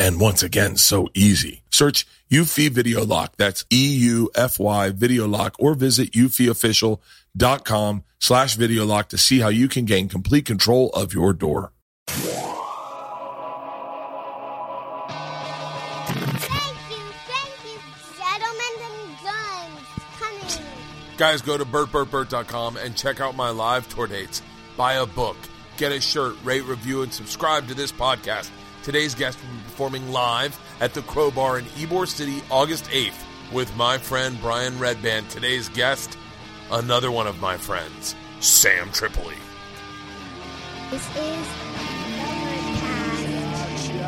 and once again, so easy. Search Eufy Video Lock. That's E-U-F-Y Video Lock or visit eufyofficial.com slash video lock to see how you can gain complete control of your door. Thank you, thank you, gentlemen and guns. Coming. Guys, go to bertbertbert.com and check out my live tour dates. Buy a book, get a shirt, rate, review, and subscribe to this podcast. Today's guest will be performing live at the Crowbar in Ybor City August 8th with my friend Brian Redband. Today's guest, another one of my friends, Sam Tripoli. This is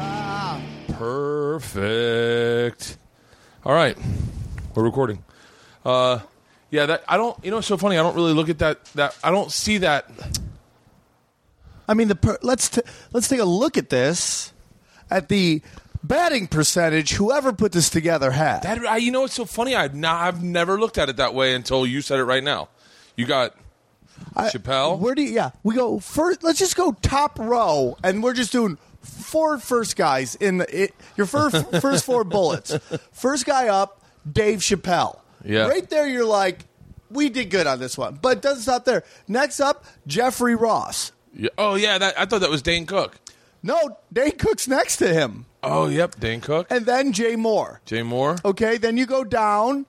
Overcast. Perfect. All right, we're recording. Uh, yeah, that I don't. You know, it's so funny. I don't really look at that. That I don't see that. I mean, the per- let's t- let's take a look at this at the batting percentage. Whoever put this together had. That I, you know, it's so funny. I've not, I've never looked at it that way until you said it right now. You got Chappelle. Where do you? Yeah, we go first. Let's just go top row, and we're just doing four first guys in the, it, your first first four bullets. First guy up, Dave Chappelle. Yeah. right there. You're like, we did good on this one, but it doesn't stop there. Next up, Jeffrey Ross. Yeah. Oh yeah, that, I thought that was Dane Cook. No, Dane Cook's next to him, Oh yep, Dane Cook. and then Jay Mohr. Jay Mohr. Okay, then you go down.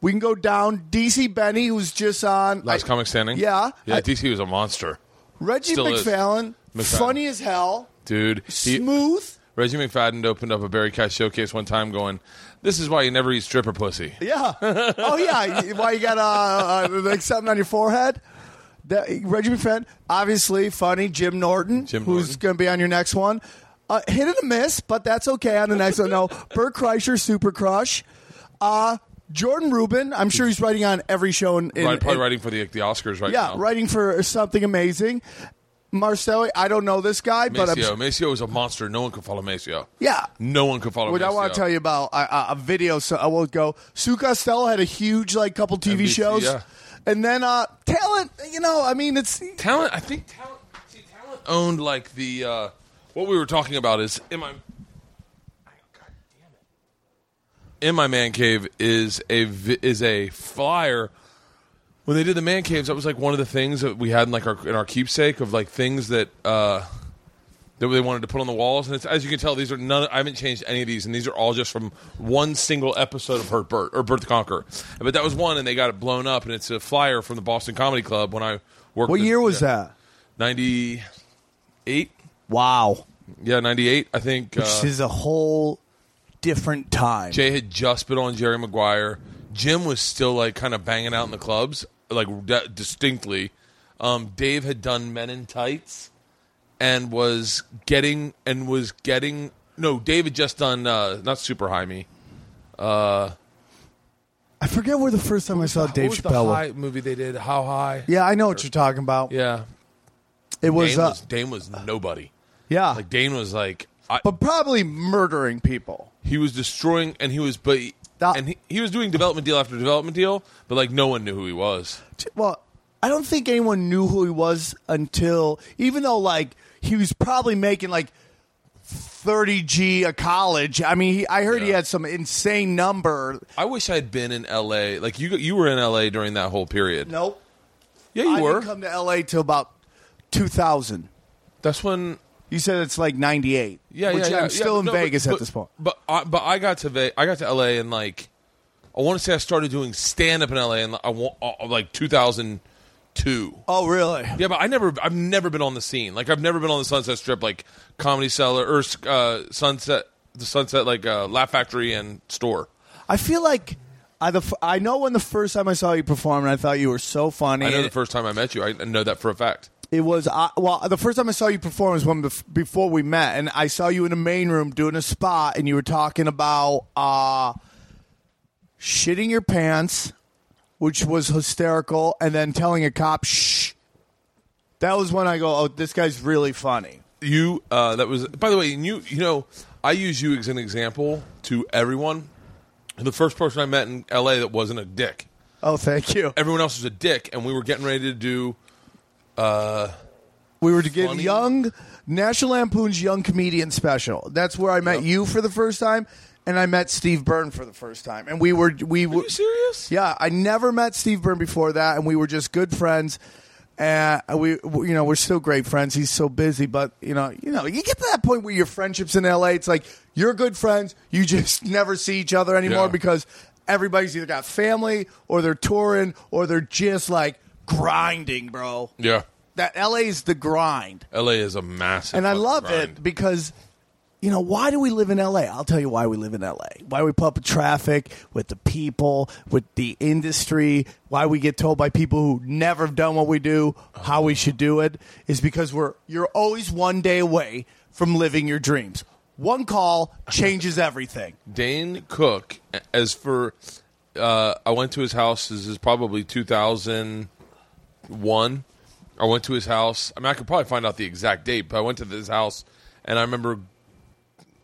We can go down. DC Benny, who's just on Last I- comic standing. Yeah. Yeah. I- DC was a monster, Reggie Still is. McFadden. funny as hell, dude. He, smooth. Reggie McFadden opened up a Barry Katz showcase one time, going, "This is why you never eat stripper pussy." Yeah. oh yeah. Why you got uh, uh, like something on your forehead? That, Reggie McFadden, obviously funny. Jim Norton, Jim who's Norton. going to be on your next one. Uh, hit and a miss, but that's okay on the next one. No, Bert Kreischer, Super Crush. Uh, Jordan Rubin, I'm sure he's writing on every show in, in right, probably in- writing for the the Oscars right Yeah, now. writing for something amazing. Marcelli, I don't know this guy, but Maceo. I'm, Maceo is a monster. No one could follow Maceo. yeah. No one could follow. What I want to tell you about a, a video, so I won't go. Sue Costello had a huge, like, couple TV NBC, shows, yeah. And then uh, talent. You know, I mean, it's Talent. I think talent. See, talent owned like the uh, what we were talking about is in my. In my man cave is a is a flyer. When they did the man caves, that was like one of the things that we had in like our in our keepsake of like things that uh, that they wanted to put on the walls. And it's, as you can tell, these are none. I haven't changed any of these, and these are all just from one single episode of Hurt Bert or Bert the Conqueror. But that was one, and they got it blown up, and it's a flyer from the Boston Comedy Club when I worked. what year was yeah. that? 98 Wow, yeah 98 i think which uh, is a whole different time. jay had just been on jerry maguire jim was still like kind of banging out in the clubs like de- distinctly um, dave had done men in tights and was getting and was getting no dave had just done uh, not super high me Uh, I forget where the first time I saw Dave what was Chappelle. was. high movie they did how high Yeah, I know what you're talking about. yeah it was, dane uh, was dane was nobody yeah, like dane was like I, but probably murdering people. he was destroying and he was but That- and he, he was doing development deal after development deal but like no one knew who he was Well, I don't think anyone knew who he was until, even though like he was probably making like 30 G a college. I mean, he, I heard yeah. he had some insane number. I wish I'd been in LA. Like you, you were in LA during that whole period. Nope. Yeah, you I were. come to LA till about 2000. That's when you said it's like 98. Yeah, yeah, yeah, I'm still yeah, in no, Vegas but, at this point. But I, but I got to Ve- I got to LA and like I want to say I started doing stand up in LA and I, want uh, like 2000- two. Oh, really? Yeah, but I never, I've never been on the scene. Like I've never been on the Sunset Strip, like Comedy Cellar or uh, Sunset, the Sunset, like uh, Laugh Factory and Store. I feel like I the f- I know when the first time I saw you perform, and I thought you were so funny. I know the first time I met you. I know that for a fact. It was uh, well. The first time I saw you perform was when bef- before we met, and I saw you in the main room doing a spot, and you were talking about uh, shitting your pants which was hysterical, and then telling a cop shh. That was when I go, oh, this guy's really funny. You uh, that was by the way. You you know I use you as an example to everyone. The first person I met in L.A. that wasn't a dick. Oh, thank you. Everyone else was a dick, and we were getting ready to do. We were to get Funny. young National Lampoon's Young Comedian Special. That's where I met Yep. you for the first time, and I met Steve Byrne for the first time, and we were we Are were you serious? Yeah, I never met Steve Byrne before that, and we were just good friends. And uh, we, we- you know, we're still great friends. He's so busy, but you know, you know, you get to that point where your friendships in LA, it's like you're good friends. You just never see each other anymore Yeah. because everybody's either got family or they're touring or they're just like grinding, bro. Yeah. That LA's the grind. L.A. is a massive, And I fucking love grind. it because, you know, why do we live in LA? I'll tell you why we live in LA. Why we put up with traffic, with the people, with the industry, why we get told by people who never have done what we do how we should do it is because we're you're always one day away from living your dreams. One call changes everything. Dane Cook, as for, uh, I went to his house. This is probably 2001. I went to his house. I mean, I could probably find out the exact date, but I went to his house, and I remember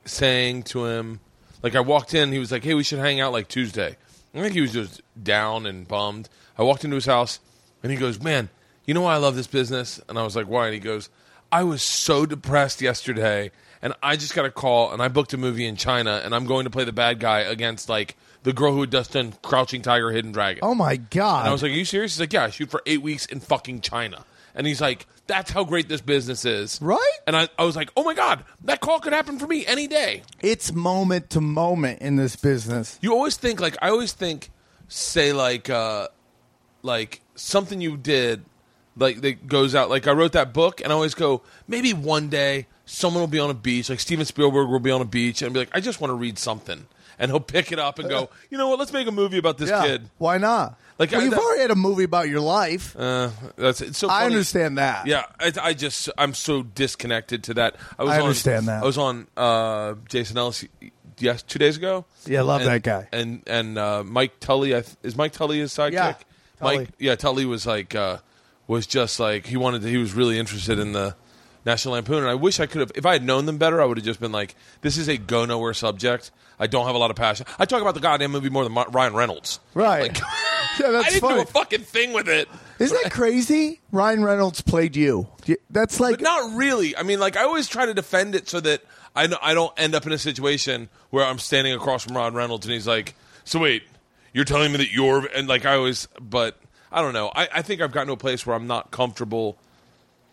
saying to him, like, I walked in, he was like, hey, we should hang out like Tuesday. I think he was just down and bummed. I walked into his house, and he goes, man, you know why I love this business? And I was like, why? And he goes, I was so depressed yesterday, and I just got a call, and I booked a movie in China, and I'm going to play the bad guy against like the girl who had just done Crouching Tiger, Hidden Dragon. Oh my god. And I was like, "Are you serious?" He's like, "Yeah, I shoot for eight weeks in fucking China." And he's like, "That's how great this business is, Right? And I, I was like, "Oh my god, that call could happen for me any day." it's moment to moment in this business. You always think like I always think, say like uh, like something you did, like that goes out. Like I wrote that book, and I always go, maybe one day someone will be on a beach, like Steven Spielberg will be on a beach, and be like, "I just want to read something." And he'll pick it up and go, you know what? Let's make a movie about this yeah. kid. Why not? Like, well, I- you've that- already had a movie about your life. Uh, that's it's so. I understand that. Yeah, I, I just I'm so disconnected to that. I was I on, understand that. I was on uh, Jason Ellis yes two days ago. Yeah, I love And- that guy. And and uh, Mike Tully I th- is Mike Tully his sidekick. Yeah, Tully. Mike yeah Tully was like uh, was just like he wanted to, he was really interested in the National Lampoon and I wish I could have if I had known them better I would have just been like this is a go nowhere subject. I don't have a lot of passion. I talk about the goddamn movie more than Ma- Ryan Reynolds. Right. Like, yeah, that's I didn't funny. do a fucking thing with it. Isn't that crazy? Ryan Reynolds played you. That's like But not really. I mean, like I always try to defend it so that I know, I don't end up in a situation where I'm standing across from Ryan Reynolds and he's like, "So wait, you're telling me that you're?" And like I always, but I don't know. I, I think I've gotten to a place where I'm not comfortable.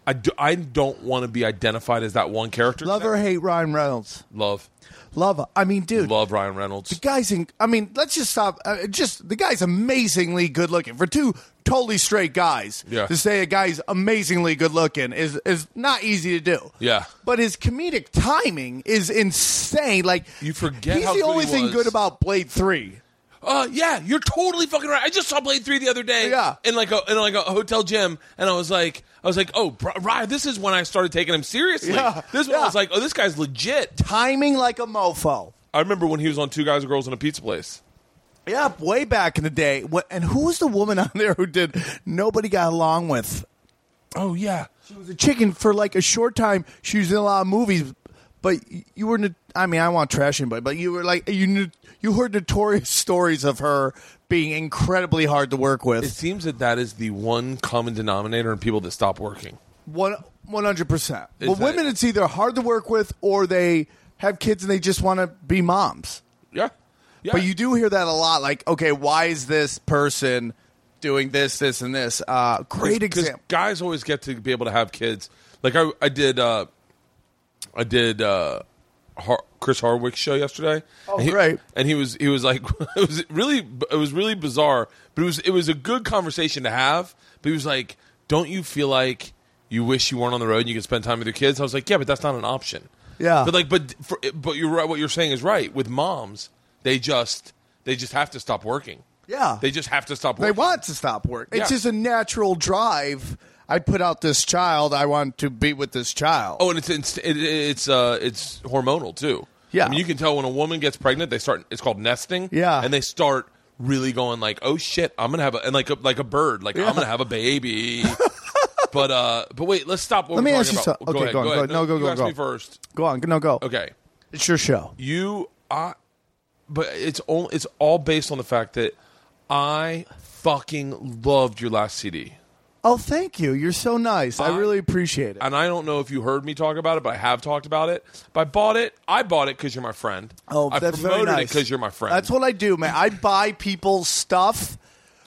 I, do, I don't want to be identified as that one character. love or hate Ryan Reynolds. love, Love. I mean, dude, love Ryan Reynolds. the guy's in. I mean, let's just stop. Uh, just the guy's amazingly good looking for two totally straight guys. Yeah. To say a guy's amazingly good looking is is not easy to do. Yeah. But his comedic timing is insane. Like You forget he's how the only he thing good about Blade Three. Uh, yeah, you're totally fucking right. I just saw Blade Three the other day. Yeah. in like a in like a hotel gym, and I was like, I was like, oh, bro, Ryan, this is when I started taking him seriously. Yeah, This is when I yeah. was like, oh, this guy's legit. Timing like a mofo. I remember when he was on Two Guys and Girls in a Pizza Place. Yeah, way back in the day. And who was the woman on there who did nobody got along with? Oh yeah, She was a chicken for like a short time. She was in a lot of movies, but you were in. A, I mean, I want trash anybody, but you were like you knew, you heard notorious stories of her being incredibly hard to work with. It seems that that is the one common denominator in people that stop working. One one hundred percent. Well, that- women, it's either hard to work with or they have kids and they just want to be moms. Yeah. Yeah. But you do hear that a lot. Like, okay, why is this person doing this, this, and this? Uh, great because example. guys always get to be able to have kids. Like I, I did, uh, I did uh, Har- Chris Hardwick's show yesterday. Oh, and he, great. And he was he was like it was really it was really bizarre, but it was it was a good conversation to have. But he was like, "Don't you feel like you wish you weren't on the road and you could spend time with your kids?" I was like, "Yeah, but that's not an option." Yeah. but like, but for, but you're right. What you're saying is right. With moms, they just they just have to stop working. Yeah. They just have to stop. Working. They want to stop work. It's Yeah. just a natural drive. I put out this child. I want to be with this child. Oh, and it's it's it, it's uh it's hormonal too. Yeah. I mean, you can tell when a woman gets pregnant, they start. It's called nesting. Yeah. and they start really going like, "Oh shit, I'm gonna have a," and like a, like a bird, like Yeah. I'm gonna have a baby. but uh, but wait, let's stop. What Let we're me ask you about. some- okay, ahead, go on, go ahead. No, go, you go, ask go. me first. Go on, no go. Okay, It's your show. you, I, but it's all it's all based on the fact that I fucking loved your last CD. Oh, thank you. You're so nice. I I- really appreciate it. and I don't know if you heard me talk about it, but I have talked about it. But I bought it. I bought it because you're my friend. Oh, I that's promoted very nice. it because you're my friend. That's what I do, man. I buy people's stuff.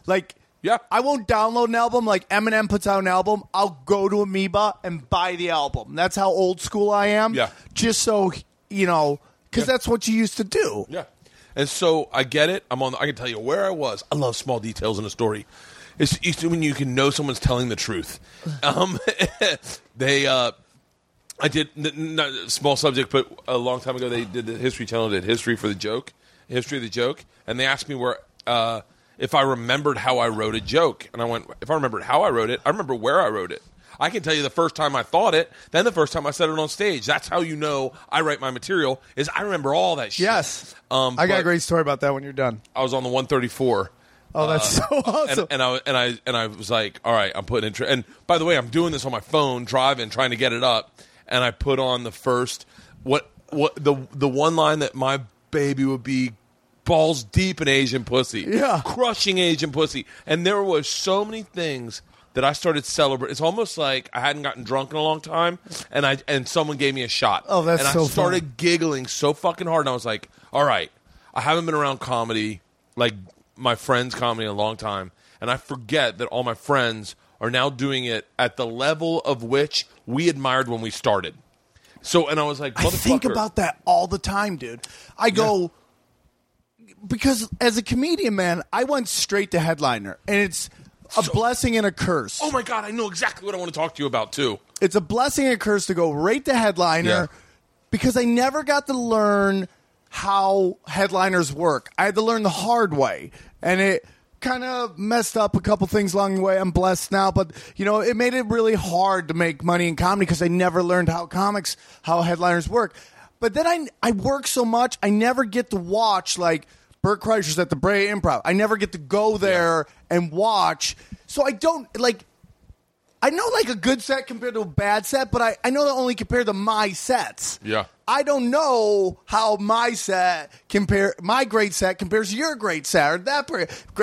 Like, Yeah. I won't download an album. Like Eminem puts out an album, I'll go to Amoeba and buy the album. That's how old school I am. Yeah. Just so you know, because that's what you used to do. Yeah. And so I get it. I'm on. I can tell you where I was. I love small details in a story. It's, it's when you can know someone's telling the truth. Um, they. Uh, I did n- not small subject, but a long time ago they did the History Channel did history for the joke, history of the joke, and they asked me where uh, if I remembered how I wrote a joke, and I went, if I remembered how I wrote it, I remember where I wrote it. I can tell you the first time I thought it, then the first time I said it on stage. That's how you know I write my material. Is I remember all that shit. Yes. Um, I got a great story about that when you're done. I was on the 134. Oh, that's uh, so awesome. And, and I and I and I was like, all right, I'm putting in. Tra- and by the way, I'm doing this on my phone, driving, trying to get it up. And I put on the first what what the the one line that my baby would be balls deep in Asian pussy, Yeah. crushing Asian pussy. And there was so many things that I started celebrating. It's almost like I hadn't gotten drunk in a long time, and I and someone gave me a shot. Oh, that's and so I started fun. giggling so fucking hard, and I was like, all right, I haven't been around comedy like my friends' comedy in a long time, and I forget that all my friends are now doing it at the level of which we admired when we started. So, and I was like, I think about that all the time, dude. I go because as a comedian, man, I went straight to headliner, and it's a blessing and a curse. Oh my god, I know exactly what I want to talk to you about too. it's a blessing and a curse to go right to headliner Yeah. because I never got to learn how headliners work. I had to learn the hard way, and it kind of messed up a couple things along the way. I'm blessed now, but you know, it made it really hard to make money in comedy because I never learned how comics, how headliners work. But then I I work so much, I never get to watch like. Bert Kreischer's at the Brea Improv. I never get to go there and watch. So I don't like I know like a good set compared to a bad set, but I, I know that only compared to my sets. Yeah. I don't know how my set compare my great set compares to your great set or that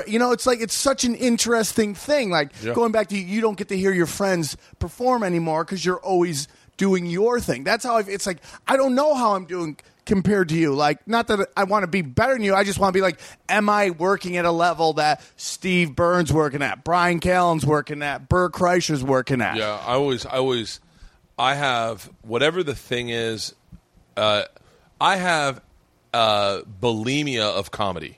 you know it's like it's such an interesting thing like Yeah. going back to you you don't get to hear your friends perform anymore cuz you're always doing your thing. That's how I've, it's like I don't know how I'm doing compared to you. Like not that I want to be better than you, I just want to be like am I working at a level that Steve Byrne's working at, Brian Callen's working at, Bert Kreischer's working at. Yeah, I always, I always, I have whatever the thing is. Uh, I have uh, bulimia of comedy,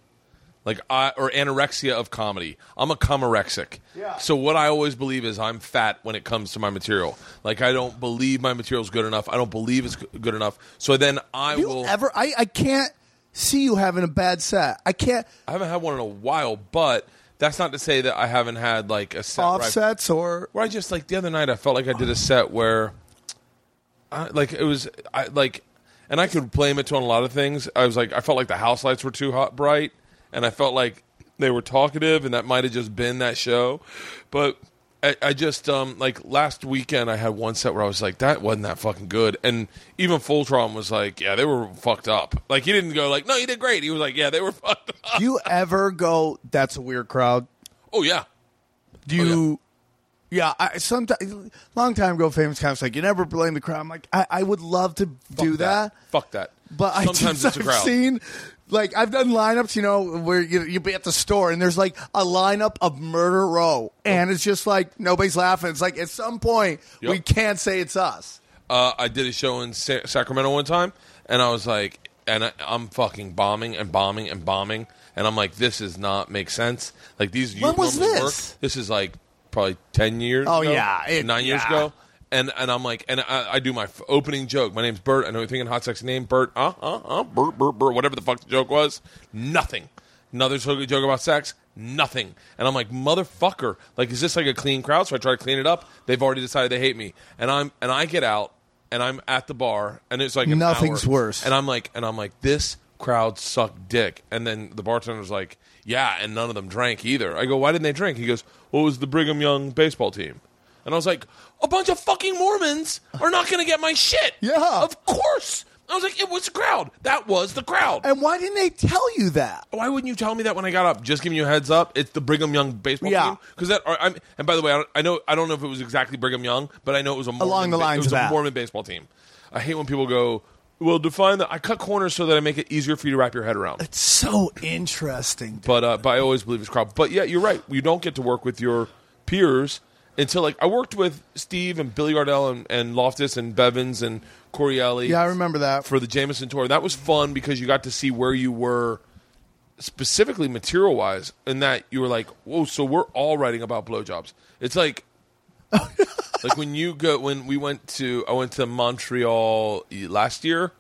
like I or anorexia of comedy. I'm a comorexic. Yeah. So what I always believe is I'm fat when it comes to my material. Like I don't believe my material's good enough. I don't believe it's good enough. So then I you will. ever I, I can't see you having a bad set. I can't I haven't had one in a while, but that's not to say that I haven't had like a set where offsets or where I just like the other night I felt like I did a set where I, like it was I like and I could blame it to on a lot of things. I was like I felt like the house lights were too hot bright and I felt like they were talkative and that might have just been that show. But I, I just um like last weekend I had one set where I was like that wasn't that fucking good, and even Fultron was like, yeah, they were fucked up. Like he didn't go like, no, you did great. He was like, yeah, they were fucked up. Do you ever go? That's a weird crowd. Oh yeah, Do you? yeah. I sometimes long time ago, famous comics like you never blame the crowd. I'm like, I, I would love to do Fuck that, Fuck that. but I sometimes just, it's a I've crowd. seen. Like I've done lineups, you know, where you you be at the store and there's like a lineup of Murder Row, and it's just like nobody's laughing. It's like at some point Yep. we can't say it's us. uh, I did a show in Sa- Sacramento one time, and I was like, and I, I'm fucking bombing and bombing and bombing, and I'm like, this does not make sense. Like these. When was normally this? Work. This is like probably ten years. Oh, ago, yeah, it- nine years ago. And and I'm like, and I, I do my f- opening joke. My name's Bert. I know you're thinking hot sexy name, Bert. Uh uh uh, Bert Bert Bert. Whatever the fuck the joke was, nothing. Another joke joke about sex, nothing. And I'm like, motherfucker. Like, is this like a clean crowd? So I try to clean it up. They've already decided they hate me. And I'm and I get out and I'm at the bar and it's like Nothing's hour. worse. And I'm like, and I'm like, this crowd sucked dick. And then the bartender's like, yeah, and none of them drank either. I go, why didn't they drink? He goes, it was the Brigham Young baseball team. And I was like, a bunch of fucking Mormons are not going to get my shit. Yeah. Of course. I was like, it was the crowd. That was the crowd. And why didn't they tell you that? Why wouldn't you tell me that when I got up? Just giving you a heads up. It's the Brigham Young baseball Yeah. team because that. or, I'm, and by the way, I, don't, I know I don't know if it was exactly Brigham Young, but I know it was a Mormon, Along the lines It was of a that. Mormon baseball team. I hate when people go. Well, define that. I cut corners so that I make it easier for you to wrap your head around. It's so interesting. But uh, but I always believe it's crowd. But yeah, you're right. You don't get to work with your peers until like I worked with Steve and Billy Gardell and, and Loftus and Bevins and Corielli. Yeah, I remember that. for the Jameson tour. That was fun because you got to see where you were specifically material wise, and that you were like, "Whoa!" So we're all writing about blowjobs. It's like, like when you go when we went to I went to Montreal last year,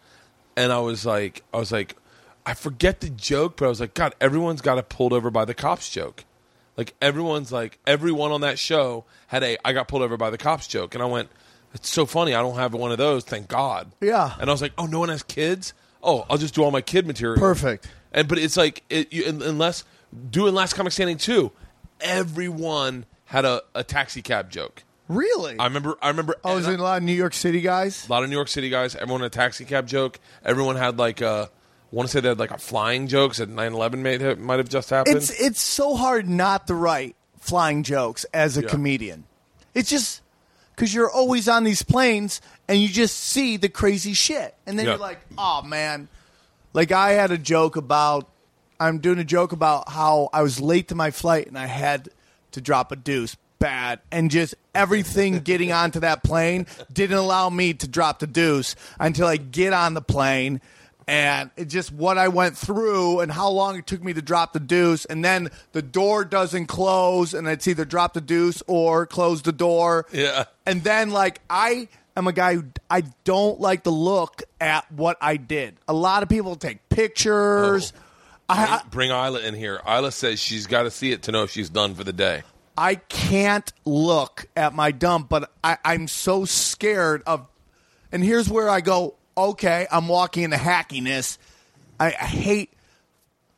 and I was like, I was like, I forget the joke, but I was like, God, everyone's got a pulled over by the cops joke. Like everyone's like everyone on that show had a I got pulled over by the cops joke, and I went, it's so funny. I don't have one of those, thank God. Yeah. And I was like, oh, no one has kids. Oh, I'll just do all my kid material. Perfect. And but it's like it, you, un- unless doing Last Comic Standing too, everyone had a, a taxi cab joke. Really? I remember. I remember. oh, is and it a lot of New York City guys? a lot of New York City guys. Everyone had a taxi cab joke. Everyone had like a. I want to say they had like a flying jokes that 9-11 might have, might have just happened. It's it's so hard not to write flying jokes as a Yeah. comedian. It's just because you're always on these planes and you just see the crazy shit, and then Yeah. you're like, oh man. Like I had a joke about. I'm doing a joke about how I was late to my flight and I had to drop a deuce bad and just everything getting onto that plane didn't allow me to drop the deuce until I get on the plane and it just what I went through and how long it took me to drop the deuce and then the door doesn't close and it's either drop the deuce or close the door Yeah. and then like I am a guy who I don't like to look at what I did a lot of people take pictures oh. I, I Bring Ila in here. Ila says she's got to see it to know if she's done for the day. I can't look at my dump, but I, I'm so scared of. And here's where I go. Okay, I'm walking into hackiness. I, I hate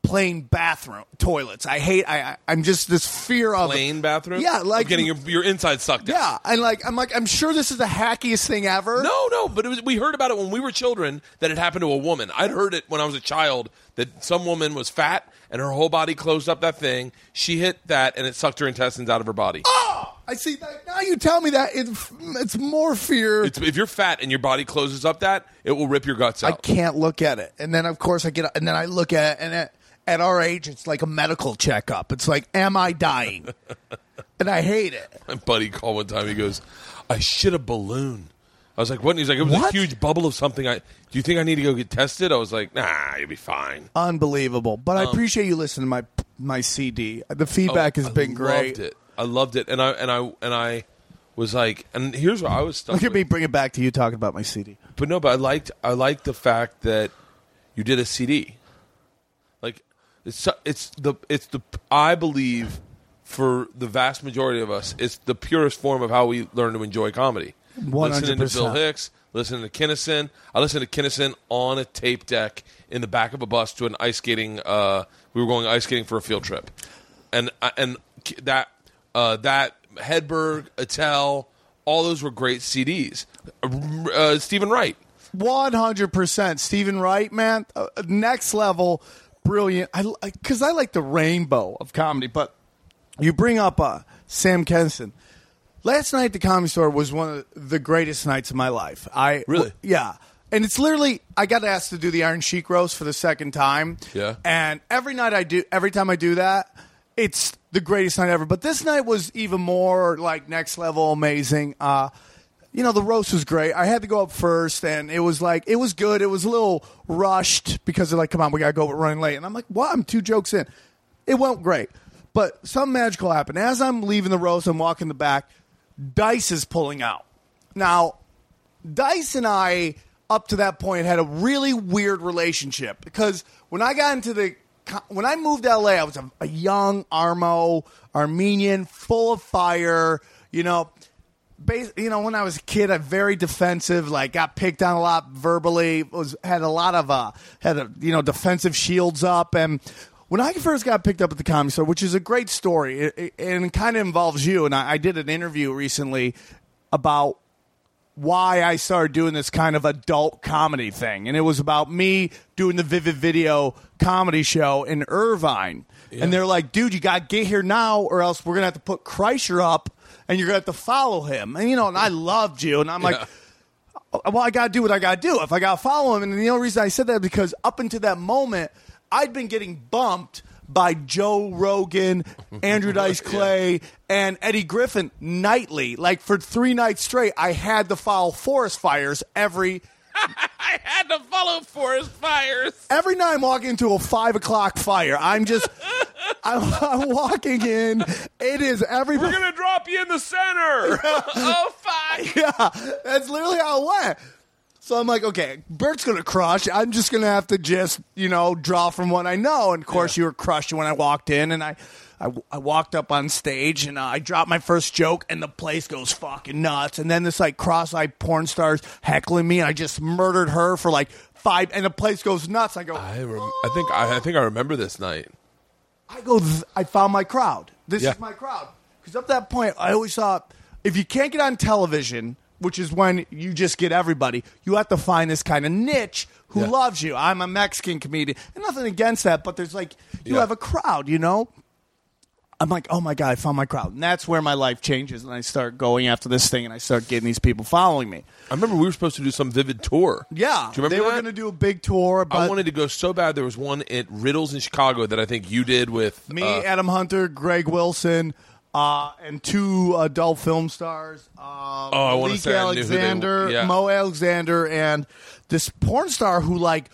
plain bathroom toilets. I hate. I, I I'm just this fear of Plain bathroom. Yeah, like getting your your inside sucked. out. Yeah, and like I'm like I'm sure this is the hackiest thing ever. No, no, but it was, we heard about it when we were children that it happened to a woman. I'd heard it when I was a child that some woman was fat and her whole body closed up that thing. She hit that and it sucked her intestines out of her body. Oh, I see. That, now you tell me that it's it's more fear. It's, if you're fat and your body closes up that, it will rip your guts out. I can't look at it. And then of course I get and then I look at it and at, at our age it's like a medical checkup. It's like am I dying? and I hate it. My buddy called one time. He goes, "I shit a balloon." I was like, "What?" And he's like, "It was a huge bubble of something." I do you think I need to go get tested? I was like, "Nah, you'll be fine." Unbelievable. But I um, appreciate you listening to my my CD. The feedback oh, has Oh, I been great. I loved it. I loved it, and I and I and I was like, and here's what I was stuck. Look at with. me bring it back to you talking about my CD. But no, but I liked I liked the fact that you did a CD. Like it's so- it's the it's the I believe for the vast majority of us, it's the purest form of how we learn to enjoy comedy. Listening to Bill Hicks, listening to Kinison. I listened to Kinison on a tape deck in the back of a bus to an ice skating. Uh, we were going ice skating for a field trip, and and that uh, that Hedberg, Attell, all those were great CDs. Uh, Steven Wright. One hundred percent, Steven Wright, man, uh, next level, brilliant. I because I like the rainbow of comedy, but you bring up uh, Sam Kinison. Last night at the Comedy Store was one of the greatest nights of my life. I Really? yeah, and it's literally I got asked to do the Iron Sheik roast for the second time. Yeah. and every night I do, every time I do that, it's the greatest night ever. But this night was even more like next level amazing. Uh, you know, the roast was great. I had to go up first, and it was like it was good. It was a little rushed because they're like, "Come on, we gotta go. We're running late." And I'm like, "What?" I'm two jokes in. It went great, but something magical happened. As I'm leaving the roast, I'm walking the back. Dice is pulling out. Now, Dice and I, up to that point, had a really weird relationship because when I got into the when I moved to LA, I was a, a young Armo Armenian, full of fire. You know, bas- you know, when I was a kid, I very defensive. Like got picked on a lot verbally. Was had a lot of uh had a you know defensive shields up and. When I first got picked up at the comedy store, which is a great story, it, it, and kind of involves you, and I, I did an interview recently about why I started doing this kind of adult comedy thing. And it was about me doing the Vivid Video comedy show in Irvine. And they're like, dude, you got to get here now, or else we're going to have to put Kreischer up and you're going to have to follow him. And, you know, and I loved you. And I'm like, uh, well, I got to do what I got to do if I got to follow him. And the only reason I said that is because up until that moment, I'd been getting bumped by Joe Rogan, Andrew Dice Clay, and Eddie Griffin nightly. Like for three nights straight, I had to follow forest fires every I had to follow Forest Fires. every night. I'm walking into a five o'clock fire. I'm just I'm, I'm walking in. It is every. We're gonna drop you in the center. oh fuck! Yeah, that's literally how it went. So I'm like, okay, Bert's gonna crush. I'm just gonna have to just, you know, draw from what I know. And of course, you were crushed when I walked in, and I, I, I walked up on stage, and uh, I dropped my first joke, and the place goes fucking nuts. And then this like cross-eyed porn stars heckling me, and I just murdered her for like five, and the place goes nuts. I go, I, rem- I think I, I think I remember this night. I go, th- I found my crowd. This Yeah. is my crowd. Because up that point, I always thought if you can't get on television, which is when you just get everybody, you have to find this kind of niche who Yeah. loves you. I'm a Mexican comedian. And nothing against that, but there's like, you Yeah. have a crowd, you know? I'm like, oh my God, I found my crowd. And that's where my life changes. And I start going after this thing and I start getting these people following me. I remember we were supposed to do some Vivid tour. Yeah. do you remember they were going to do a big tour, but I wanted to go so bad. There was one at Riddles in Chicago that I think you did with Me, uh, Adam Hunter, Greg Wilson, uh, and two adult film stars. Uh, Oh, I wanna Malik say I knew who they were. Yeah. Mo Alexander, and this porn star who like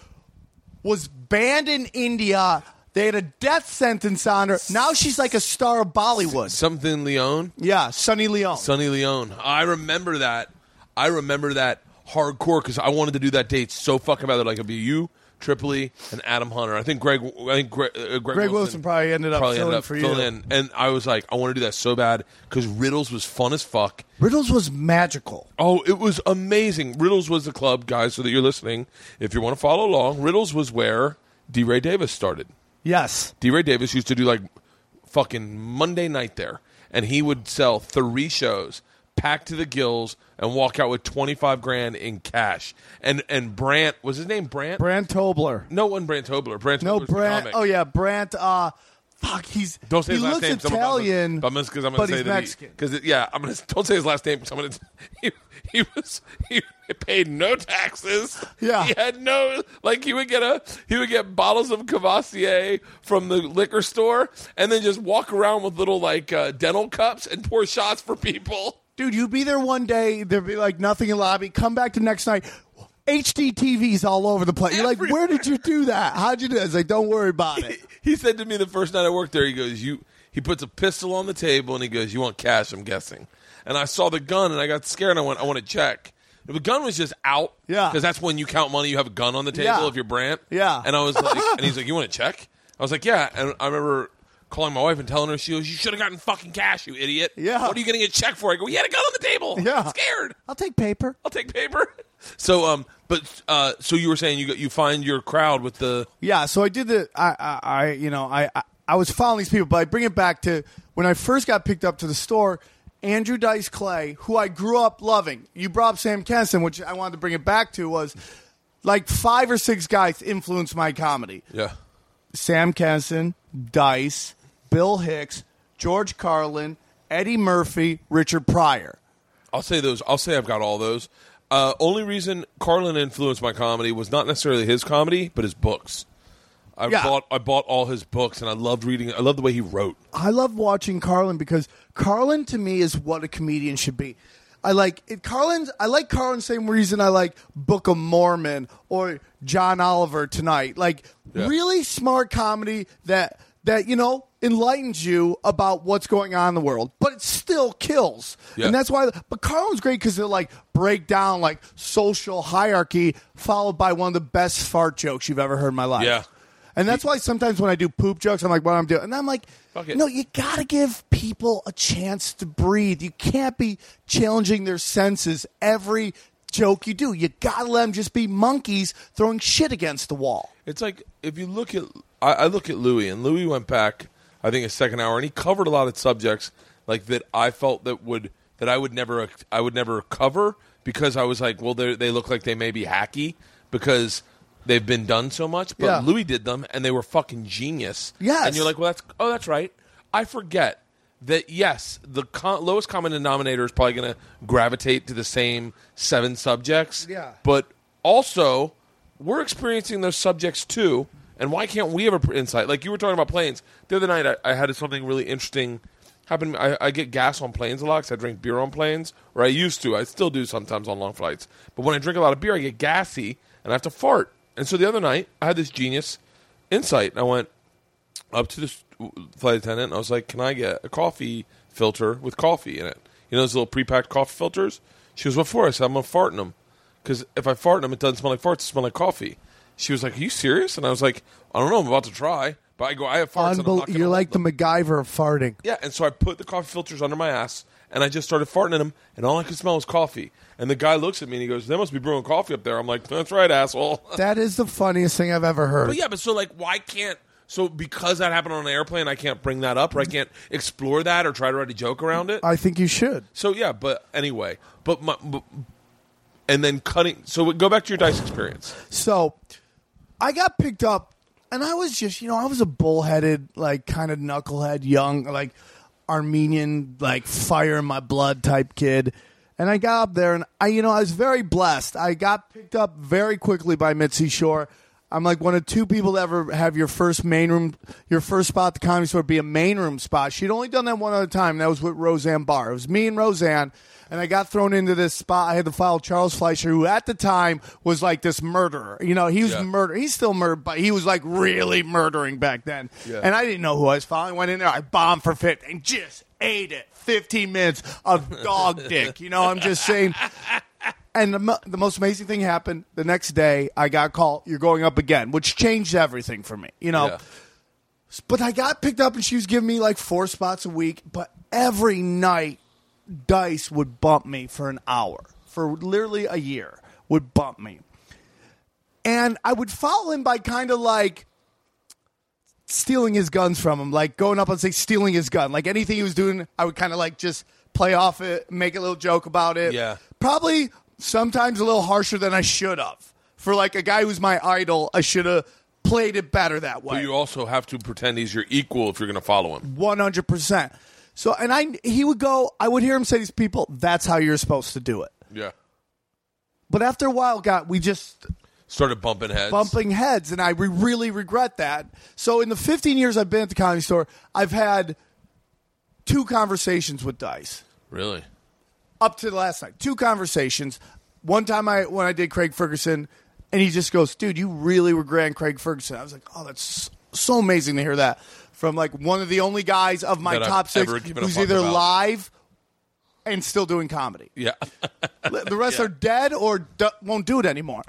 was banned in India. They had a death sentence on her. Now she's like a star of Bollywood. something Leone, Yeah, Sunny Leone. Sunny Leone. I remember that. I remember that hardcore because I wanted to do that date so fucking bad. Like it'd be you, Tripoli, and Adam Hunter. I think Greg. I think Greg. Uh, Greg, Greg Wilson probably ended up probably filling ended up for you. filling in. And I was like, I want to do that so bad because Riddles was fun as fuck. Riddles was magical. Oh, it was amazing. Riddles was the club, guys, so that you're listening. If you want to follow along, Riddles was where D. Ray Davis started. Yes. D. Ray Davis used to do like fucking Monday night there, and he would sell three shows, packed to the gills, and walk out with twenty five grand in cash. And and Brant was his name Brant? Brant Tobler. No one Brant Tobler. Brant No, Tobler's the Brant. comic. Oh yeah, Brant. Uh, fuck, he's Don't say he his last looks name. 'cause I'm about to- Italian, but I'm because I'm going to say he's that Mexican. because yeah, I'm going to don't say his last name. Because I'm going to he, he was he paid no taxes. Yeah. he had no like he would get a he would get bottles of Courvoisier from the liquor store and then just walk around with little like uh, dental cups and pour shots for people. Dude, you'd be there one day, there'd be like nothing in lobby. Come back the next night. HD TVs all over the place. You're like, where did you do that? How'd you do that? It's like, don't worry about it. He said to me the first night I worked there, he goes, "You." He puts a pistol on the table and he goes, "You want cash?" I'm guessing. And I saw the gun and I got scared. and I went, "I want to check." The gun was just out. Yeah. Because that's when you count money. You have a gun on the table Yeah. if you're Brant. Yeah. And I was like, and he's like, "You want to check?" I was like, "Yeah." And I remember calling my wife and telling her, she goes, "You should have gotten fucking cash, you idiot." Yeah. What are you getting a check for? I go, "He had a gun on the table." Yeah. I'm scared. I'll take paper. I'll take paper. So, um, but uh, so you were saying you got, you find your crowd with the Yeah, so I did the I I, I you know I, I I was following these people, but I bring it back to when I first got picked up to the store. Andrew Dice Clay, who I grew up loving. You brought up Sam Kinison, which I wanted to bring it back to was like five or six guys influenced my comedy. Yeah. Sam Kinison, Dice, Bill Hicks, George Carlin, Eddie Murphy, Richard Pryor. I'll say those. I'll say I've got all those. Uh, only reason Carlin influenced my comedy was not necessarily his comedy, but his books. I Yeah. bought I bought all his books, and I loved reading. I loved the way he wrote. I love watching Carlin because Carlin to me is what a comedian should be. I like it, Carlin's. I like Carlin same reason I like Book of Mormon or John Oliver tonight. Like Yeah. really smart comedy that that you know enlightens you about what's going on in the world, but it still kills. Yeah. And that's why. But Carlin's great because they'll like break down like social hierarchy, followed by one of the best fart jokes you've ever heard in my life. Yeah. And that's why sometimes when I do poop jokes, I'm like, what I'm doing. And I'm like, no, you got to give people a chance to breathe. You can't be challenging their senses every joke you do. You got to let them just be monkeys throwing shit against the wall. It's like if you look at I, I look at Louis, and Louis went back. I think a second hour, and he covered a lot of subjects like that. I felt that would that I would never I would never cover because I was like, well, they they look like they may be hacky because they've been done so much. But Yeah. Louis did them, and they were fucking genius. Yes. and you're like, well, that's oh, that's right. I forget that yes, the co- lowest common denominator is probably going to gravitate to the same seven subjects. Yeah. but also we're experiencing those subjects too. And why can't we have a pr- insight? Like you were talking about planes the other night. I, I had something really interesting happen. I, I get gas on planes a lot because I drink beer on planes, or I used to. I still do sometimes on long flights. But when I drink a lot of beer, I get gassy and I have to fart. And so the other night, I had this genius insight. I went up to the flight attendant and I was like, "Can I get a coffee filter with coffee in it? You know those little pre-packed coffee filters?" She goes, "What for?" I said, "I'm gonna fart in them because if I fart in them, it doesn't smell like farts; it smells like coffee." She was like, "Are you serious?" And I was like, "I don't know. I'm about to try." But I go, "I have farts." and Unbel- not you're like the them." MacGyver of farting. Yeah, and so I put the coffee filters under my ass, and I just started farting in them, and all I could smell was coffee. And the guy looks at me and he goes, "They must be brewing coffee up there." I'm like, "That's right, asshole." That is the funniest thing I've ever heard. But yeah, but so like, why can't so because that happened on an airplane, I can't bring that up, or I can't explore that, or try to write a joke around it. I think you should. So yeah, but anyway, but my, but, and then cutting. So go back to your dice experience. So I got picked up, and I was just, you know, I was a bullheaded, like kind of knucklehead, young, like Armenian, like fire in my blood type kid. And I got up there, and I, you know, I was very blessed. I got picked up very quickly by Mitzi Shore. I'm like one of two people to ever have your first main room, your first spot at the comedy store be a main room spot. She'd only done that one other time. That was with Roseanne Barr. It was me and Roseanne, and I got thrown into this spot. I had to follow Charles Fleischer, who at the time was like this murderer. You know, he was Yeah. murder. He's still murdered, but he was like really murdering back then. Yeah. And I didn't know who I was following. Went in there, I bombed for 50 and just ate it. 15 minutes of dog dick. You know, I'm just saying. And the, the most amazing thing happened the next day. I got called. You're going up again, which changed everything for me. You know, Yeah. but I got picked up, and she was giving me like four spots a week. But every night, Dice would bump me for an hour for literally a year. Would bump me, and I would follow him by kind of like stealing his guns from him, like going up and say stealing his gun, like anything he was doing. I would kind of like just play off it, make a little joke about it. Yeah. probably sometimes a little harsher than I should have. For like a guy who's my idol, I should have played it better that way. But you also have to pretend he's your equal if you're going to follow him. One hundred percent. So, and I, he would go. I would hear him say to these people, "That's how you're supposed to do it." Yeah. But after a while, got we just Started bumping heads. bumping heads, and I re- really regret that. So, in the 15 years I've been at the comedy store, I've had two conversations with Dice Really? Up to the last night. Two conversations. One time I when I did Craig Ferguson, and he just goes, "Dude, you really regret Craig Ferguson." I was like, "Oh, that's so amazing to hear that from like one of the only guys of my That I've top six ever given a who's fuck either about." live and still doing comedy. Yeah. The rest are dead or d- won't do it anymore."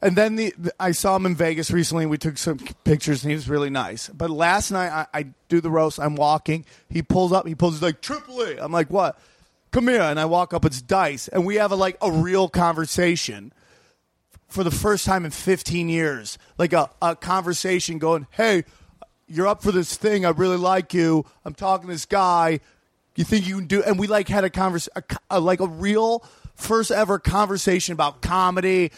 And then the, the I saw him in Vegas recently. We took some pictures, and he was really nice. But last night, I, I do the roast. I'm walking. He pulls up. He pulls. He's like Triple A. I'm like, what? Come here. And I walk up. It's Dice, and we have a like a real conversation for the first time in 15 years. Like a, a conversation going, hey, you're up for this thing. I really like you. I'm talking to this guy. you think you can do? And we like had a convers a, co- a, like a real first ever conversation about comedy,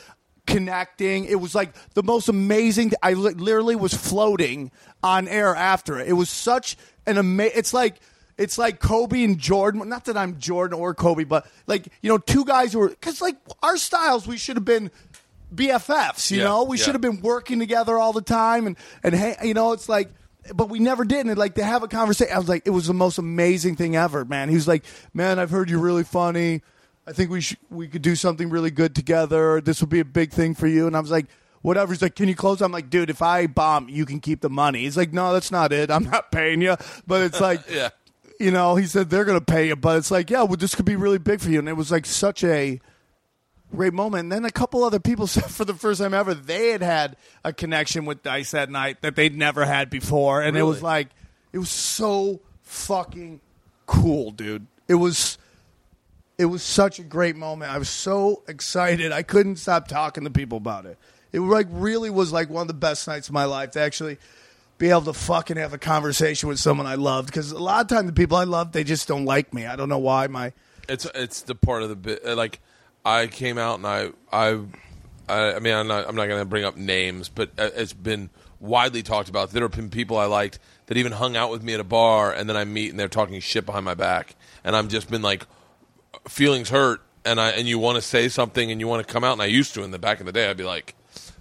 connecting. It was like the most amazing. I li- literally was floating on air after it. It was such an amazing. It's like. It's like Kobe and Jordan. Not that I'm Jordan or Kobe, but like you know, two guys who were because like our styles, we should have been BFFs. You Yeah, know, we yeah. should have been working together all the time, and and hey, you know, it's like, but we never did. And like to have a conversation, I was like, it was the most amazing thing ever, man. He was like, man, I've heard you're really funny. I think we should we could do something really good together. This would be a big thing for you. And I was like. Whatever. He's like, can you close? I'm like, dude, if I bomb, you can keep the money. He's like, no, that's not it. I'm not paying you. But it's like, Yeah. You know, he said they're going to pay you, but it's like, yeah, well, this could be really big for you. And it was like such a great moment. And then a couple other people said for the first time ever they had had a connection with Dice that night that they'd never had before, and it was like it was so fucking cool, dude. It was. It was such a great moment. I was so excited. I couldn't stop talking to people about it. It like really was like one of the best nights of my life to actually be able to fucking have a conversation with someone I loved. Because a lot of times the people I love, they just don't like me. I don't know why. My It's it's the part of the bit. uh, Like I came out and I I I, mean I'm not I'm not going to bring up names, but uh, it's been widely talked about. There have been people I liked that even hung out with me at a bar, and then I meet and they're talking shit behind my back, and I'm just been like feelings hurt, and I and you want to say something and you want to come out, and I used to in the back in the day, I'd be like.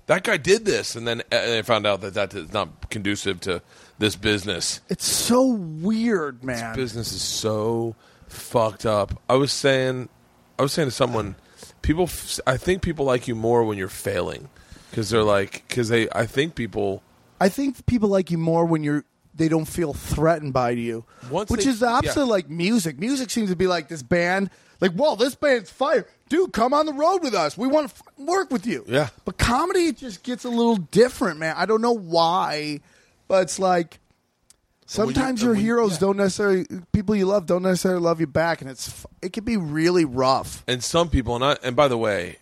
That guy did this, and then I found out that that is not conducive to this business. it's so weird, man. This business is so fucked up. I was saying, I was saying to someone, people, I think people like you more when you're failing because they're like, because they, I think people, I think people like you more when you're they don't feel threatened by you, Once which they- is the opposite. yeah. of like music. Music seems to be like this band. Like, whoa, this band's fire, dude. Come on the road with us. We want to f- work with you. Yeah. But comedy it just gets a little different, man. I don't know why, but it's like sometimes and your when- heroes yeah. don't necessarily people you love don't necessarily love you back, and it's it can be really rough. and some people, and I, and by the way,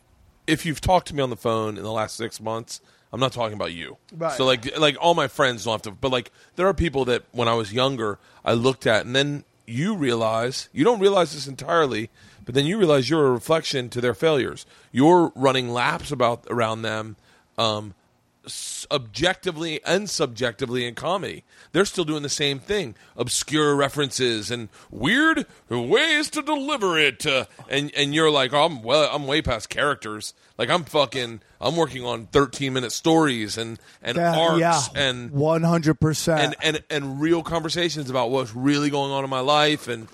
if you've talked to me on the phone in the last six months, I'm not talking about you. Right. So like, like all my friends don't have to, but like there are people that when I was younger, I looked at, and then you realize you don't realize this entirely, but then you realize you're a reflection to their failures. You're running laps about around them. Um, objectively and subjectively in comedy. They're still doing the same thing. Obscure references and weird ways to deliver it. Uh, and and you're like, oh, I'm well, I'm way past characters. Like I'm fucking, I'm working on 13 minute stories and and arcs yeah, and one hundred percent. and and and real conversations about what's really going on in my life and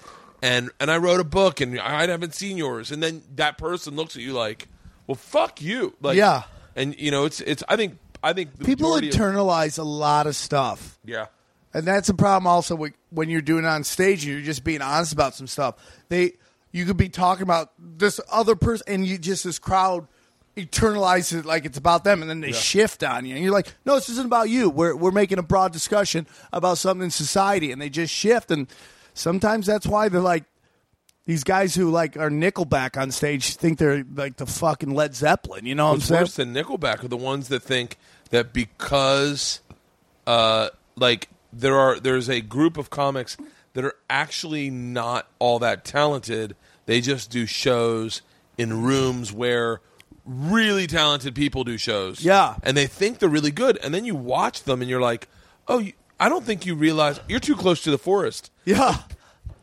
and and I wrote a book and I haven't seen yours and then that person looks at you like well fuck you like Yeah. and you know it's it's I think I think the People majority of- internalize a lot of stuff. yeah And that's a problem also with, when you're doing it on stage and you're just being honest about some stuff. They you could be talking about this other person and you just this crowd internalizes it like it's about them and then they shift on you and you're like, No, this isn't about you. We're we're making a broad discussion about something in society and they just shift and sometimes that's why they're like these guys who like are Nickelback on stage think they're like the fucking Led Zeppelin, you know what what's I'm saying? worse than Nickelback are the ones that think that because uh like there are there's a group of comics that are actually not all that talented they just do shows in rooms where really talented people do shows Yeah. and they think they're really good and then you watch them and you're like oh you, I don't think you realize you're too close to the forest Yeah.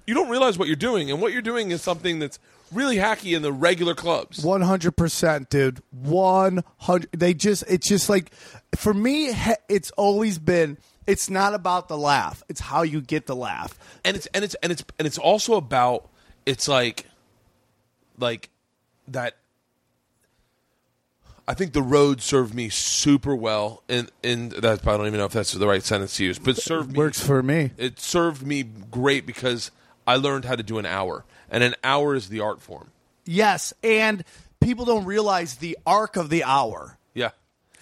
you don't realize what you're doing and what you're doing is something that's really hacky in the regular clubs One hundred percent, dude. One hundred. They just. It's just like, for me, it's always been. It's not about the laugh. It's how you get the laugh. and it's and it's and it's and it's also about it's like like that I think the road served me super well and in that I don't even know if that's the right sentence to use, but served me Works for me. it served me great because I learned how to do an hour. And an hour is the art form. Yes, and people don't realize the arc of the hour. Yeah.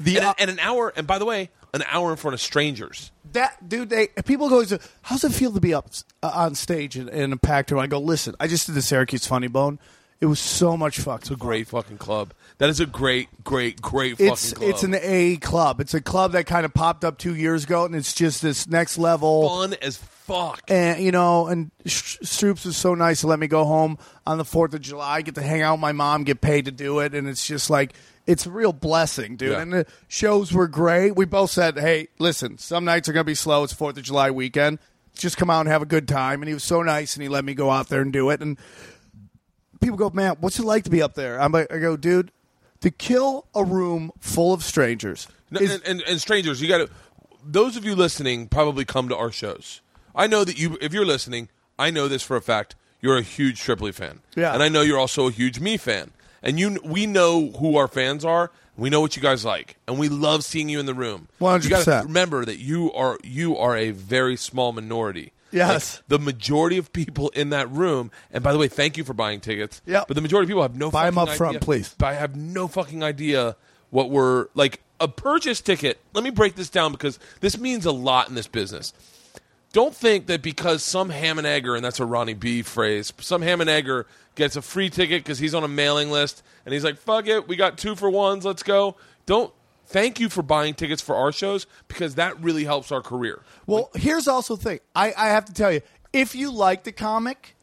The and, hou- and an hour and by the way, an hour in front of strangers. That dude, they people go. To how's it feel to be up uh, on stage in, in a packed room? I go, listen. I just did the Syracuse Funny Bone. It was so much fucking It's a great fucking club. That is a great, great, great It's fucking club. it's an A club. It's a club that kind of popped up two years ago, and it's just this next level. fun as fuck. and you know, and Stoops was so nice to let me go home on the Fourth of July, get to hang out with my mom, get paid to do it, and it's just like it's a real blessing, dude. Yeah. And the shows were great. We both said, "Hey, listen, some nights are gonna be slow. It's Fourth of July weekend. Just come out and have a good time." And he was so nice, and he let me go out there and do it. And people go, "Man, what's it like to be up there?" I'm like, I go, dude. To kill a room full of strangers No, is and, and, and strangers, you got to. Those of you listening probably come to our shows. I know that you, if you're listening, I know this for a fact. You're a huge Tripoli fan, Yeah. and I know you're also a huge me fan. And you, we know who our fans are. We know what you guys like, and we love seeing you in the room. You got 100%. to remember that you are you are a very small minority. Yes. Like, the majority of people in that room, and by the way, thank you for buying tickets. Yeah. But the majority of people have no buy fucking up front, idea- please. I have no fucking idea what we're like a purchase ticket. Let me break this down because this means a lot in this business. Don't think that because some ham and egger, and that's a Ronnie B phrase, some ham and egger gets a free ticket because he's on a mailing list and he's like, fuck it, we got two for ones, let's go. Don't thank you for buying tickets for our shows because that really helps our career. Well, here's also the thing. I, I have to tell you, if you like the comic,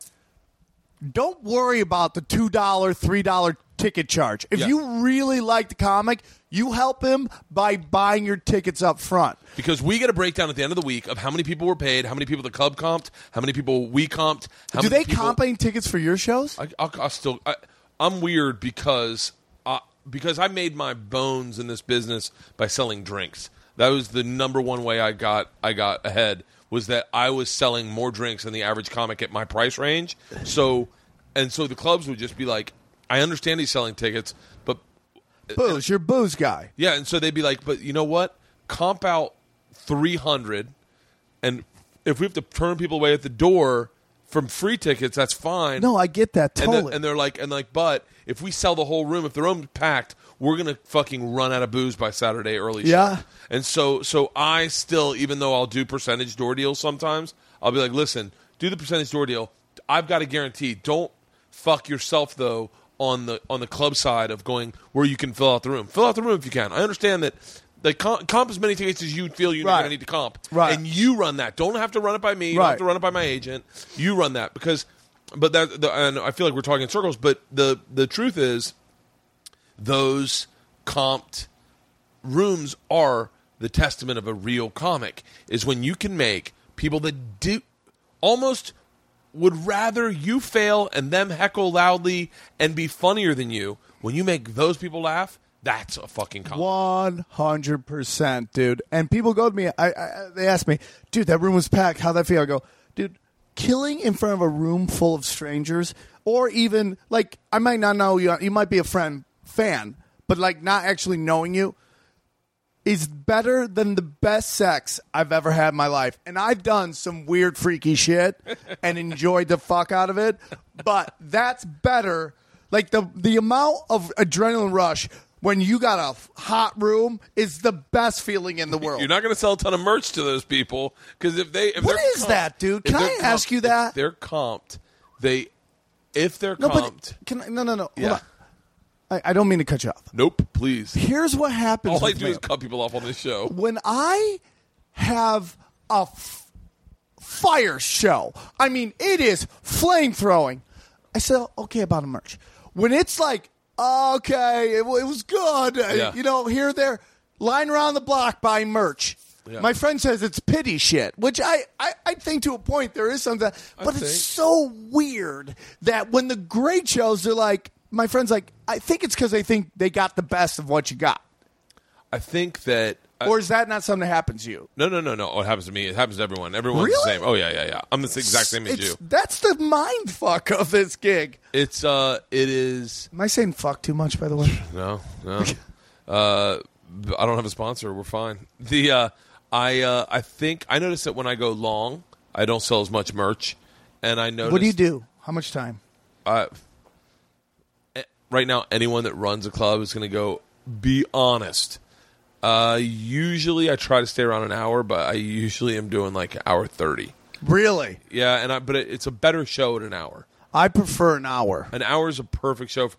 don't worry about the two dollar, three dollar ticket charge. If Yeah. you really like the comic, you help him by buying your tickets up front. Because we get a breakdown at the end of the week of how many people were paid, how many people the club comped, how many people we comped. How Do they people- comp any tickets for your shows? I, I'll, I'll still. I, I'm weird because because I made my bones in this business by selling drinks. That was the number one way I got I got ahead was that I was selling more drinks than the average comic at my price range. So and so the clubs would just be like, I understand he's selling tickets, but uh, booze, you're booze guy. yeah, and so they'd be like, but you know what? Comp out 300, and if we have to turn people away at the door from free tickets, that's fine. No, I get that and, totally. then- and they're like, and like, but if we sell the whole room, if the room's packed, we're gonna fucking run out of booze by Saturday early. show. Yeah. And so, so I still, even though I'll do percentage door deals sometimes, I'll be like, listen, do the percentage door deal. I've got a guarantee. Don't fuck yourself though on the on the club side of going where you can fill out the room. Fill out the room if you can. I understand that. Like comp, comp as many tickets as you feel you're Right. going to need to comp, Right. And you run that. Don't have to run it by me. You Right. don't have to run it by my agent. You run that because, but that the, and I feel like we're talking in circles. But the the truth is, those comped rooms are the testament of a real comic. Is when you can make people that do almost would rather you fail and them heckle loudly and be funnier than you. When you make those people laugh, that's a fucking comic. One hundred percent, dude. And people go to me. I, I they ask me, dude, that room was packed. How'd that feel? I go, dude, killing in front of a room full of strangers, or even like I might not know you. You might be a friend fan, but like not actually knowing you is better than the best sex I've ever had in my life. And I've done some weird, freaky shit and enjoyed the fuck out of it. But that's better. Like the the amount of adrenaline rush when you got a hot room is the best feeling in the world. You're not going to sell a ton of merch to those people because if they if What they're that, dude? Can I ask you if that? they're comped. They if they're no, comped. can I, no, no, no. Yeah. I, I don't mean to cut you off. nope, please. Here's what happens. All I do is cut people off on this show. when I have a f- fire show, I mean, it is flame throwing. I said, okay, about a merch. When it's like, okay, it, it was good, uh, Yeah. you know, here, there, line around the block buying merch. Yeah. My friend says it's pity shit, which I, I, I think to a point there is something, but think. it's so weird that when the great shows, they're like, my friend's like, I think it's because they think they got the best of what you got. I think that. I- Or is that not something that happens to you? no, no, no, no. Oh, it happens to me. It happens to everyone. Everyone's Really? the same. Oh yeah, yeah, yeah. I'm the exact same as It's- you. That's the mind fuck of this gig. It's uh, it is Am I saying fuck too much, by the way? no, no. uh, I don't have a sponsor. We're fine. The uh, I uh, I think I noticed that when I go long, I don't sell as much merch, and I notice What do you do? How much time? uh, eh, right now, anyone that runs a club is going to go. Be honest. Uh, usually, I try to stay around an hour, but I usually am doing like hour thirty. Really? Yeah, and I, but it, it's a better show at an hour. I prefer an hour. An hour is a perfect show.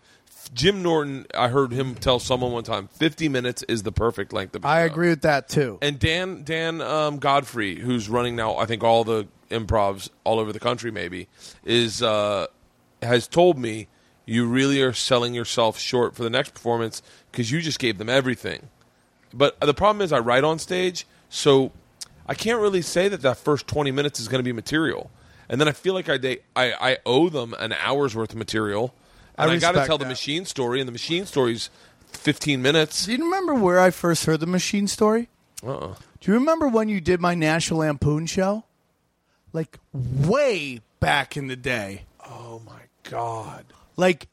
Jim Norton, I heard him tell someone one time, fifty minutes is the perfect length of. a I show. agree with that too. And Dan Dan um, Godfrey, who's running now, I think all the improvs all over the country, maybe, is uh, has told me you really are selling yourself short for the next performance because you just gave them everything. But the problem is, I write on stage, so I can't really say that that first twenty minutes is going to be material, and then I feel like I I, I owe them an hour's worth of material, and I I, got to tell the machine story, and the machine story's fifteen minutes. Do you remember where I first heard the machine story? Uh-uh. Do you remember when you did my National Lampoon show? Like way back in the day. Oh my god! Like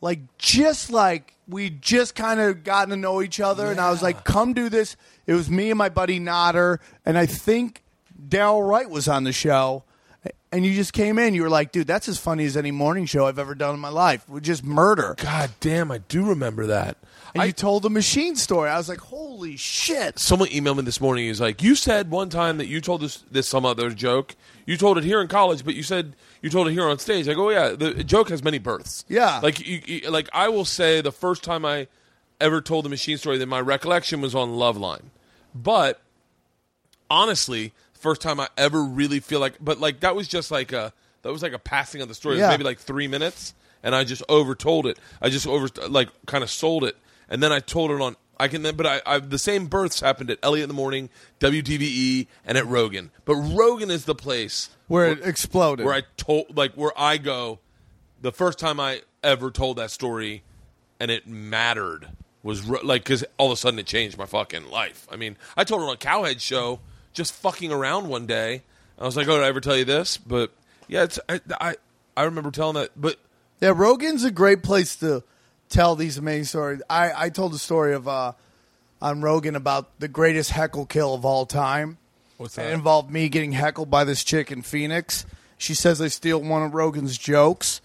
like just like we just kind of gotten to know each other and I was like, come do this. It was me and my buddy Nodder, and I think Daryl Wright was on the show. And you just came in. You were like, dude, that's as funny as any morning show I've ever done in my life. We just murder. God damn, I do remember that. And I, you told the machine story. I was like, holy shit. someone emailed me this morning. He's like, "You said one time that you told this this some other joke. You told it here in college, but you said you told it here on stage." I go, "Yeah, the joke has many births. Yeah. like you, you- like I will say the first time I ever told the machine story, that my recollection was on Loveline, but honestly, first time I ever really feel like, but like that was just like a that was like a passing of the story. It Yeah. was maybe like three minutes, and I just overtold it. I just over like kind of sold it, and then I told it on. I can then, but I, I the same births happened at Elliot in the Morning, WTVE, and at Rogan. But Rogan is the place Where it exploded. where I told like where I go. The first time I ever told that story, and it mattered was ro- like because all of a sudden it changed my fucking life. I mean, I told it on a Cowhead show, just fucking around one day. I was like, "Oh, did I ever tell you this?" But yeah, it's I I, I remember telling that, but Yeah, Rogan's a great place to tell these amazing stories. I, I told a story of uh, on Rogan about the greatest heckle kill of all time. what's that? It involved me getting heckled by this chick in Phoenix. She says I steal one of Rogan's jokes,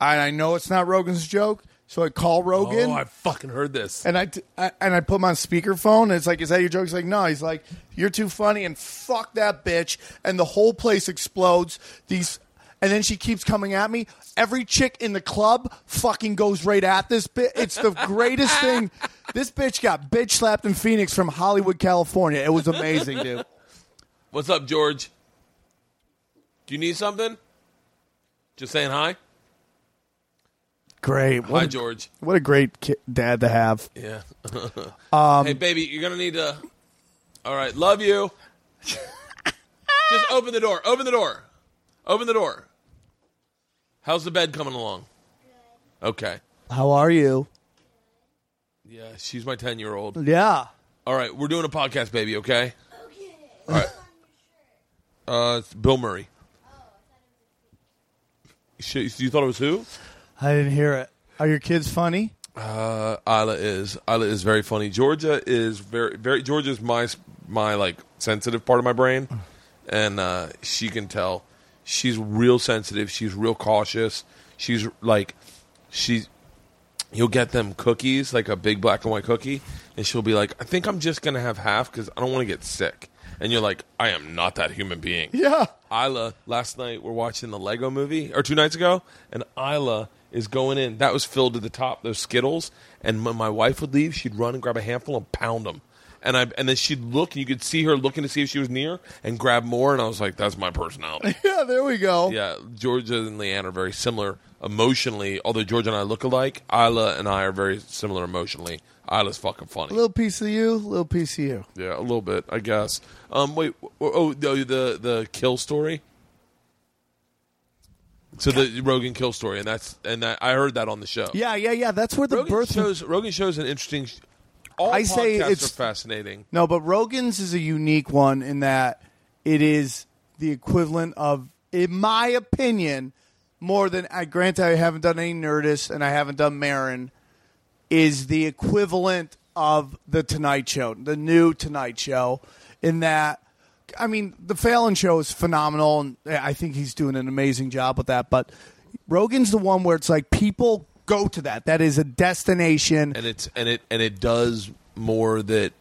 and I know it's not Rogan's joke, so I call Rogan. Oh, I fucking heard this. and I, t- I- and I put him on speakerphone. And it's like, is that your joke? He's like, no. He's like, you're too funny, and fuck that bitch. And the whole place explodes. These, and then she keeps coming at me. Every chick in the club fucking goes right at this bitch. It's the greatest thing. This bitch got bitch slapped in Phoenix from Hollywood, California. It was amazing, dude. What's up, George? Do you need something? Just saying hi. Great. What, Hi, a, George. what a great dad to have. Yeah. Um, hey, baby, you're gonna need to. All right, love you. Just open the door. Open the door. Open the door. How's the bed coming along? Okay. How are you? Yeah, she's my ten year old. Yeah. All right, we're doing a podcast, baby. Okay. Okay. All right. Uh, it's Bill Murray. She, you thought it was who? I didn't hear it. Are your kids funny? Uh, Ila is Ila is very funny. Georgia is very very Georgia's my my like sensitive part of my brain, and uh, she can tell. She's real sensitive. She's real cautious. She's like she's. You'll get them cookies, like a big black and white cookie, and she'll be like, "I think I'm just gonna have half because I don't want to get sick." And you're like, "I am not that human being." Yeah. Ila, last night we're watching the Lego movie, or two nights ago, and Ila is going in. That was filled to the top, those Skittles. And when my wife would leave, she'd run and grab a handful and pound them. And I and then she'd look, and you could see her looking to see if she was near, and grab more. And I was like, "That's my personality." Yeah, there we go. yeah, Georgia and LeeAnn are very similar emotionally. Although Georgia and I look alike, Ila and I are very similar emotionally. Ila's fucking funny. A little piece of you, a little piece of you. Yeah, a little bit, I guess. Um, wait, oh, no, the the kill story. So the Rogan kill story, and that's and that I heard that on the show. Yeah, yeah, yeah. That's where the Rogan birth. shows Rogan shows an interesting. All I say it's- are fascinating. No, but Rogan's is a unique one in that it is the equivalent of, in my opinion, more than I grant I haven't done any Nerdist and I haven't done Maron, is the equivalent of the Tonight Show, the new Tonight Show, in that. I mean, the Fallon show is phenomenal, and I think he's doing an amazing job with that. But Rogan's the one where it's like people go to that. That is a destination. and it's and it and it does more that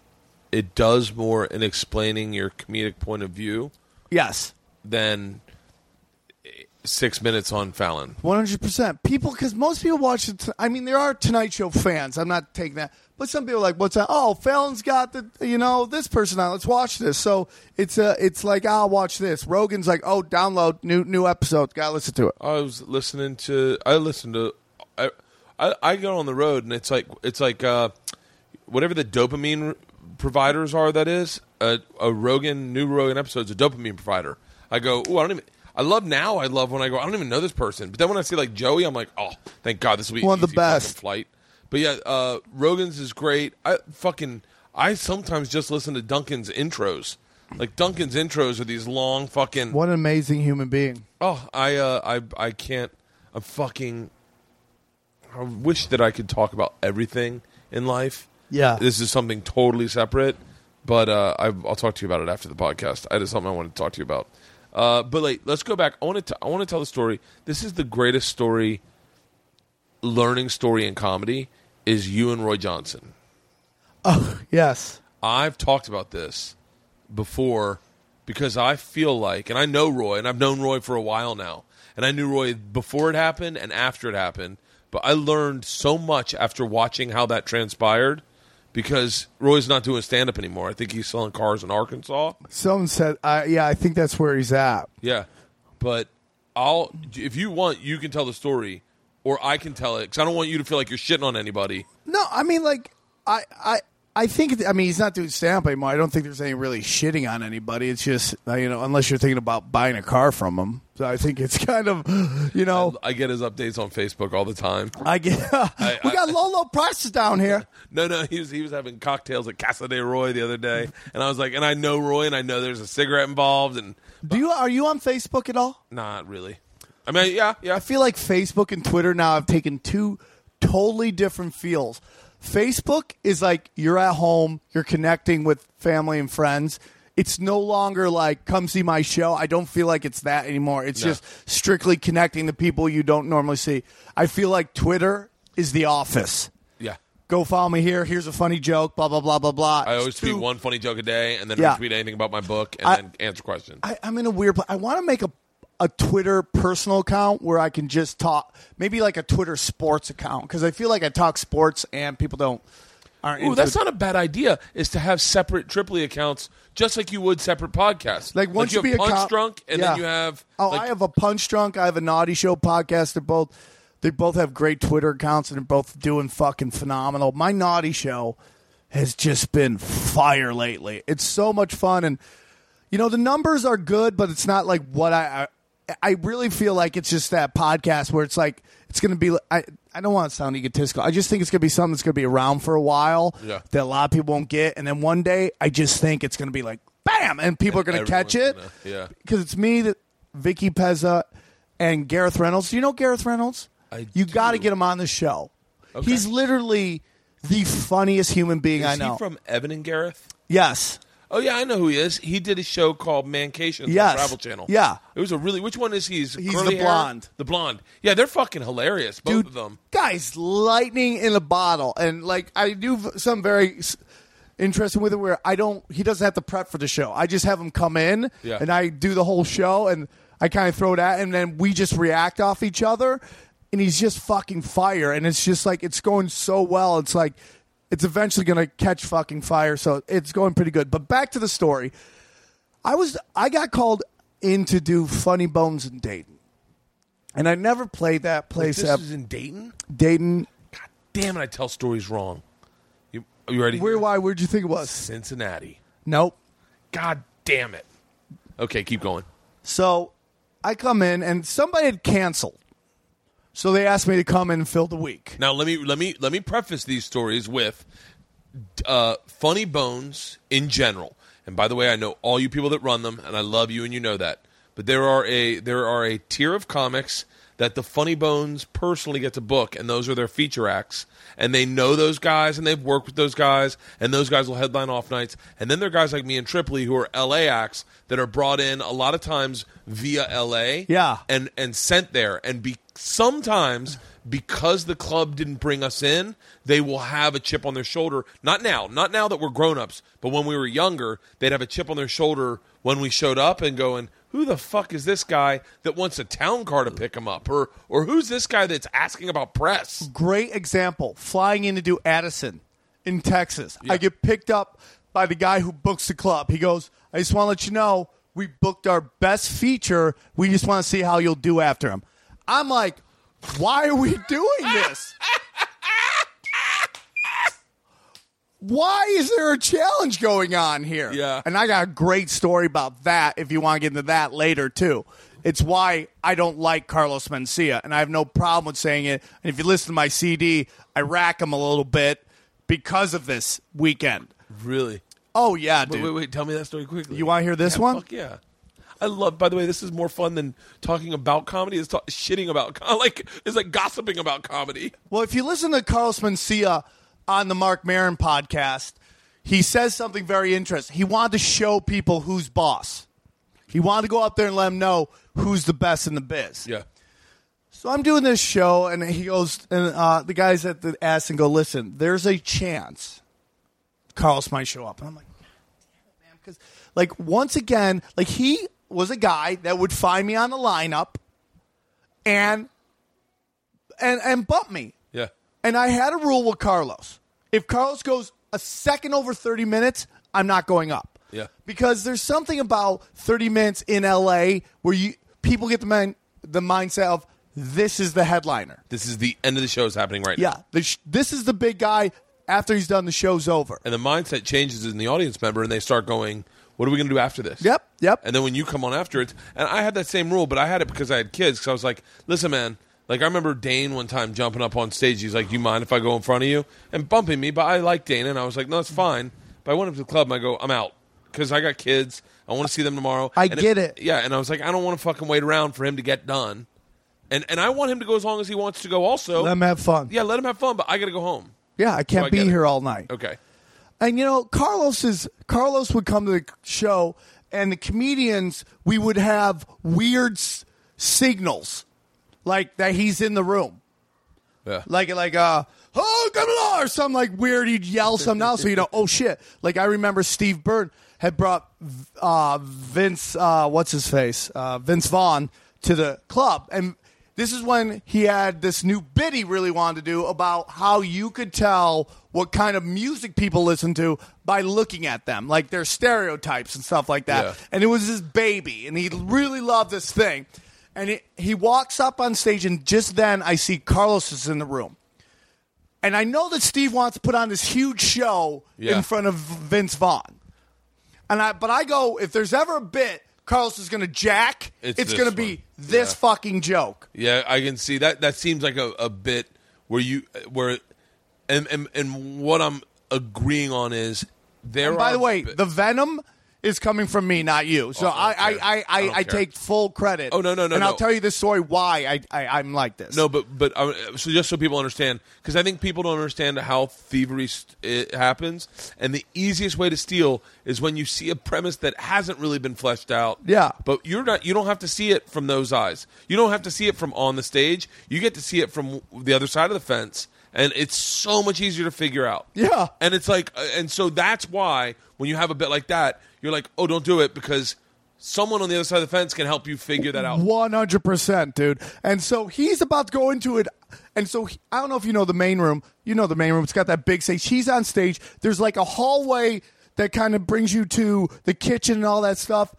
it does more in explaining your comedic point of view Yes. than six minutes on Fallon. One hundred percent. People, because most people watch it. I mean, there are Tonight Show fans. I'm not taking that, but some people are like, "What's that? Oh, Fallon's got the you know this person on. Let's watch this." So it's a it's like I'll watch this. Rogan's like, "Oh, download new new episode. Got to listen to it." I was listening to. I listened to. I, I I go on the road and it's like it's like uh, whatever the dopamine providers are. That is a, a Rogan new Rogan episode is a dopamine provider. I go. Oh, I don't even. I love now. I love when I go. I don't even know this person, but then when I see like Joey, I'm like, oh, thank God this will be One of the best. flight. But yeah, uh, Rogan's is great. I fucking I sometimes just listen to Duncan's intros. Like Duncan's intros are these long fucking. What an amazing human being. Oh, I uh, I I can't. I'm fucking. I wish that I could talk about everything in life. Yeah. This is something totally separate, but uh, I, I'll talk to you about it after the podcast. I just something I wanted to talk to you about. Uh, but like, let's go back. I want to. I want to tell the story. This is the greatest story, learning story in comedy. Is you and Roy Johnson. Oh yes. I've talked about this before because I feel like, and I know Roy, and I've known Roy for a while now, and I knew Roy before it happened and after it happened. But I learned so much after watching how that transpired because Roy's not doing stand up anymore. I think he's selling cars in Arkansas. Someone said, uh, "Yeah, I think that's where he's at." Yeah, but I'll if you want, you can tell the story, or I can tell it because I don't want you to feel like you're shitting on anybody. No, I mean, like, I, I, I think. I mean, he's not doing stand up anymore. I don't think there's any really shitting on anybody. It's just, uh, you know, unless you're thinking about buying a car from him. So I think it's kind of, you know, I get his updates on Facebook all the time. I get. we got low, low prices down here. No, no, he was he was having cocktails at Casa de Roy the other day, and I was like, and I know Roy, and I know there's a cigarette involved, and Do you are you on Facebook at all? not really. I mean, yeah, yeah. I feel like Facebook and Twitter now have taken two totally different feels. Facebook is like you're at home, you're connecting with family and friends. It's no longer like come see my show. I don't feel like it's that anymore. It's No. just strictly connecting to people you don't normally see. I feel like Twitter is the office. Yeah. Go follow me here. Here's a funny joke. Blah blah blah blah blah. I always tweet one funny joke a day, and then Yeah. retweet anything about my book, and I- then answer questions. I, I'm in a weird place. I want to make a a Twitter personal account where I can just talk, maybe like a Twitter sports account because I feel like I talk sports and people don't aren't. Ooh, that's it. not a bad idea. Is to have separate Tripoli accounts, just like you would separate podcasts. like once you you, have be a Punch Drunk, and Yeah. then you have. Oh, like, I have a Punch Drunk. I have a Naughty Show podcast. They're both they both have great Twitter accounts and they're both doing fucking phenomenal. My Naughty Show has just been fire lately. It's so much fun and you know the numbers are good, but it's not like what I. I really feel like it's just that podcast where it's like it's going to be. I I don't want to sound egotistical. I just think it's going to be something that's going to be around for a while Yeah. that a lot of people won't get, and then one day I just think it's going to be like bam, and people are going to catch it gonna- yeah. because it's me, that Vicky Pezza, and Gareth Reynolds. Do you know Gareth Reynolds? I you got to get him on the show. Okay. He's literally the funniest human being Is I know. he from Evan and Gareth? yes. Oh yeah, I know who he is. He did a show called Mancation Yes. on Travel Channel. Yeah. it was a really. Which one is he? He's, He's the hair? blonde. The blonde. Yeah, they're fucking hilarious. Both Dude, of them. guys, lightning in a bottle, and like I do some very interesting with it where I don't. He doesn't have to prep for the show. I just have him come in, Yeah. and I do the whole show, and I kind of throw it at, and then we just react off each other, and he's just fucking fire, and it's just like it's going so well. It's like it's eventually going to catch fucking fire, so it's going pretty good. But back to the story. I was I got called in to do Funny Bones in Dayton. And I never played that place This at is in Dayton. Dayton. God damn it! I tell stories wrong. You, are you ready? Where? Why? Where'd you think it was? Cincinnati. Nope. God damn it. Okay, keep going. So I come in and somebody had canceled. So they asked me to come and fill the week. Now let me let me let me preface these stories with uh, funny bones in general. And by the way, I know all you people that run them, and I love you, and you know that. But there are a there are a tier of comics that the Funny Bones personally get to book, and those are their feature acts. And they know those guys, and they've worked with those guys, and those guys will headline off nights. And then there are guys like me and Tripoli who are LA acts that are brought in a lot of times via LA, Yeah. and and sent there. And be sometimes because the club didn't bring us in, they will have a chip on their shoulder. Not now, not now that we're grown ups, but when we were younger, they'd have a chip on their shoulder when we showed up and going, who the fuck is this guy that wants a town car to pick him up, or or who's this guy that's asking about press? Great example. Flying in to do Addison in Texas. Yeah. I get picked up by the guy who books the club. He goes, I just want to let you know we booked our best feature. We just want to see how you'll do after him. I'm like, why are we doing this? Why is there a challenge going on here? Yeah. And I got a great story about that if you want to get into that later, too. It's why I don't like Carlos Mencia, and I have no problem with saying it. And if you listen to my CD, I rack him a little bit because of this weekend. Really? Oh, yeah, Wait, dude. wait, wait. Tell me that story quickly. You wanna hear this Yeah, one? Fuck yeah. I love. By the way, this is more fun than talking about comedy. Is talk, shitting about like it's like gossiping about comedy. Well, if you listen to Carlos Mencia on the Marc Maron podcast, he says something very interesting. He wanted to show people who's boss. He wanted to go out there and let them know who's the best in the biz. Yeah. So I'm doing this show, and he goes, and uh, the guys at the Addison go, listen, there's a chance Carlos might show up. And I'm like, damn it, man, because like once again, like he was a guy that would find me on the lineup, and and and bump me. Yeah. And I had a rule with Carlos. If Carlos goes a second over 30 minutes, I'm not going up. Yeah. Because there's something about 30 minutes in LA where you people get the man, the mindset of this is the headliner. This is the end of the show is happening right now. Yeah, the sh- this is the big guy after he's done the show's over. And the mindset changes in the audience member, and they start going, "What are we going to do after this?" Yep, yep. And then when you come on after it, and I had that same rule, but I had it because I had kids. Because I was like, "Listen, man." Like I remember Dane one time jumping up on stage. He's like, "You mind if I go in front of you?" and bumping me. But I like Dane, and I was like, "No, it's fine." But I went up to the club and I go, "I'm out." Because I got kids, I want to see them tomorrow. I And get it. Yeah, and I was like, I don't want to fucking wait around for him to get done, and and I want him to go as long as he wants to go. Also, Let him have fun. yeah, let him have fun, but I got to go home. Yeah, I can't I be it. here all night. Okay. And you know, Carlos is Carlos would come to the show, and the comedians we would have weird s- signals, like that he's in the room, Yeah. like like uh oh come on or something like weird. He'd yell something else, so you know oh shit. Like I remember Steve Byrne had brought uh, Vince uh, what's his face uh, Vince Vaughn to the club, and this is when he had this new bit he really wanted to do about how you could tell what kind of music people listen to by looking at them, like their stereotypes and stuff like that. Yeah. And it was his baby, and he really loved this thing. And he, he walks up on stage, and just then I see Carlos is in the room. And I know that Steve wants to put on this huge show Yeah. in front of Vince Vaughn. And I, but I go, if there's ever a bit Carlos is going to jack, It's it's, going to be this Yeah. fucking joke. Yeah, I can see that. That seems like a, a bit where you where, and, and and what I'm agreeing on is there. And by the way, the venom is coming from me, not you. So Oh, I I, I. I, I I, don't I, care. take full credit. Oh, no, no, no, And I'll no. tell you this story why I, I, I'm like this. no, but but uh, so just so people understand, because I think people don't understand how thievery st- it happens, and the easiest way to steal is when you see a premise that hasn't really been fleshed out. Yeah. but you're not. You don't have to see it from those eyes. You don't have to see it from on the stage. You get to see it from the other side of the fence, and it's so much easier to figure out. Yeah. And it's like, uh, and so that's why when you have a bit like that, you're like, oh, don't do it because someone on the other side of the fence can help you figure that out. One hundred percent, dude. And so he's about to go into it. And so he- I don't know if you know the main room. You know the main room. It's got that big stage. He's on stage. There's like a hallway that kind of brings you to the kitchen and all that stuff.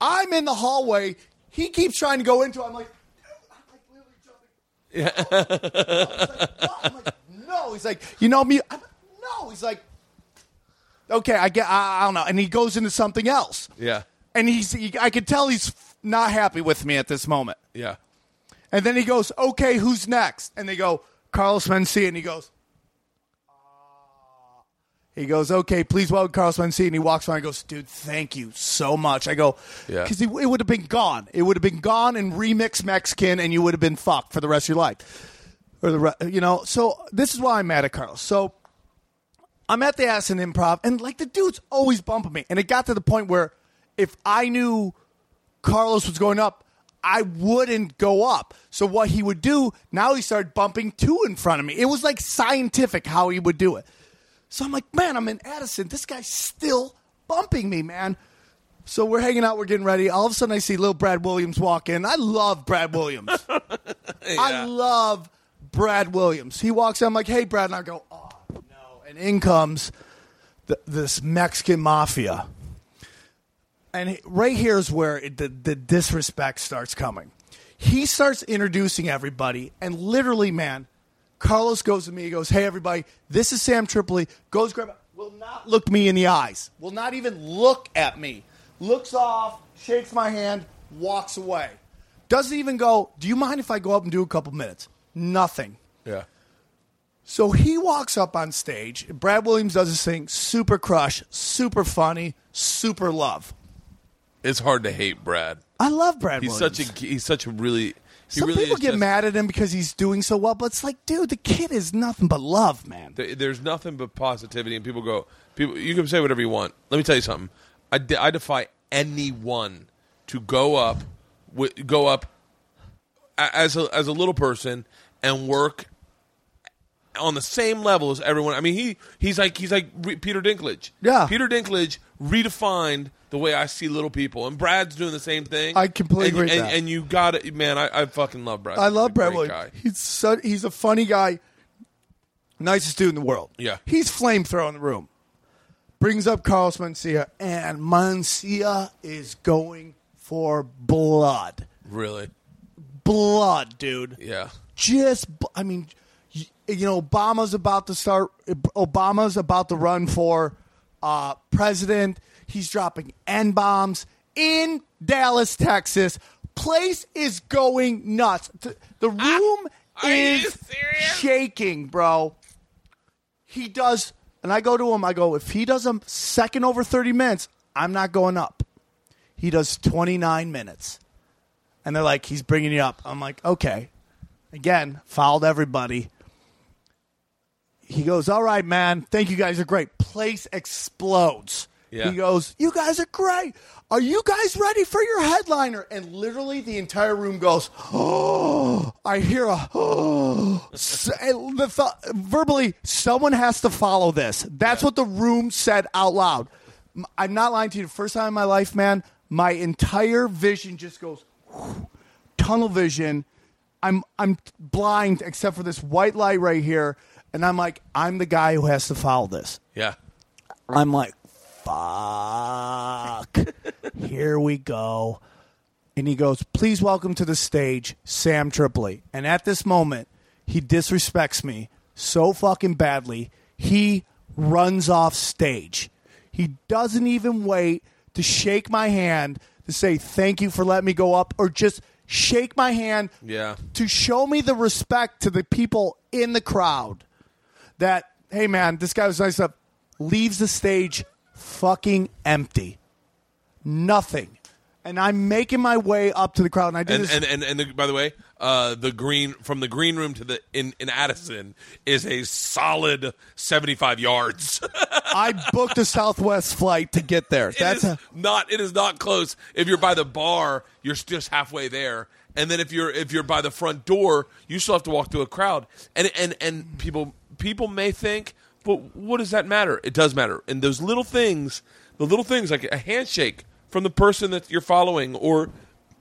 I'm in the hallway. He keeps trying to go into. it. I'm like, dude, I'm like literally jumping. I'm like, no. He's like, you know me. I'm, no. He's like, okay, I get. I, I don't know. And he goes into something else. Yeah. And he's. He, I could tell he's not happy with me at this moment. Yeah. And then he goes, okay, who's next? And they go, Carlos Mencia. And he goes, "Ah." he goes, okay, please welcome Carlos Mencia. And he walks around and goes, dude, thank you so much. I go, Yeah. because it would have been gone. It would have been gone and remix Mexican, and you would have been fucked for the rest of your life. Or the, re- you know, so this is why I'm mad at Carlos. So I'm at the Addison Improv, and like the dude's always bumping me. And it got to the point where if I knew Carlos was going up, I wouldn't go up. So what he would do, now he started bumping two in front of me. It was like scientific how he would do it. So I'm like, man, I'm in Addison. This guy's still bumping me, man. So we're hanging out, we're getting ready. All of a sudden, I see little Brad Williams walk in. I love Brad Williams. I love Brad Williams. He walks in, I'm like, hey, Brad. And I go, oh. And in comes this Mexican mafia. And right here is where it, the, the disrespect starts coming. He starts introducing everybody, and literally, man, Carlos goes to me. He goes, "Hey, everybody, this is Sam Tripoli." Goes grab, will not look me in the eyes. Will not even look at me. Looks off, shakes my hand, walks away. Doesn't even go. Do you mind if I go up and do a couple minutes? Nothing. Yeah. So he walks up on stage. Brad Williams does his thing. Super crush, super funny, super love. It's hard to hate Brad. I love Brad He's Williams. such a he's such a really he Some really people get just- mad at him because he's doing so well, but it's like, dude, the kid is nothing but love, man. There- There's nothing but positivity, and people go. People, you can say whatever you want. Let me tell you something. I, de- I defy anyone to go up, wi- go up a- as a, as a little person and work on the same level as everyone. I mean, he he's like he's like re- Peter Dinklage. Yeah. Peter Dinklage redefined the way I see little people, and Brad's doing the same thing. I completely and, agree with And, and you got it, man. I, I fucking love Brad. I love Brad Williams. guy. He's so, he's a funny guy, nicest dude in the world. Yeah. he's flamethrower in the room. Brings up Carlos Mencia, and Mencia is going for blood, Really, blood, dude. yeah. just I mean, you know, Obama's about to start. Obama's about to run for uh, president. He's dropping n bombs in Dallas, Texas. Place is going nuts. The room is shaking, bro. He does, and I go to him. I go, if he does a second over thirty minutes, I'm not going up. He does twenty nine minutes and they're like, he's bringing you up. I'm like, okay. Again, fouled everybody. He goes, all right, man. Thank you guys are great. Place explodes. Yeah. He goes, you guys are great. Are you guys ready for your headliner? And literally the entire room goes, oh, I hear a, oh. The th- verbally, someone has to follow this. That's what the room said out loud. I'm not lying to you. The first time in my life, man, my entire vision just goes tunnel vision. I'm I'm blind except for this white light right here, and I'm like, I'm the guy who has to follow this. Yeah. I'm like, fuck. Here we go. And he goes, please welcome to the stage, Sam Tripoli. And at this moment, he disrespects me so fucking badly, he runs off stage. He doesn't even wait to shake my hand to say thank you for letting me go up or just shake my hand Yeah. to show me the respect to the people in the crowd that hey man this guy was nice enough leaves the stage fucking empty nothing and i'm making my way up to the crowd and i did And this and and, and the, by the way, uh, the green from the green room to the in, in Addison is a solid seventy five yards. i booked a southwest flight to get there It that's a, not. It is not close. If you're by the bar, you're just halfway there, and then if you're if you're by the front door, you still have to walk through a crowd. And and and people people may think, but what does that matter? It does matter. And those little things, the little things like a handshake from the person that you're following, or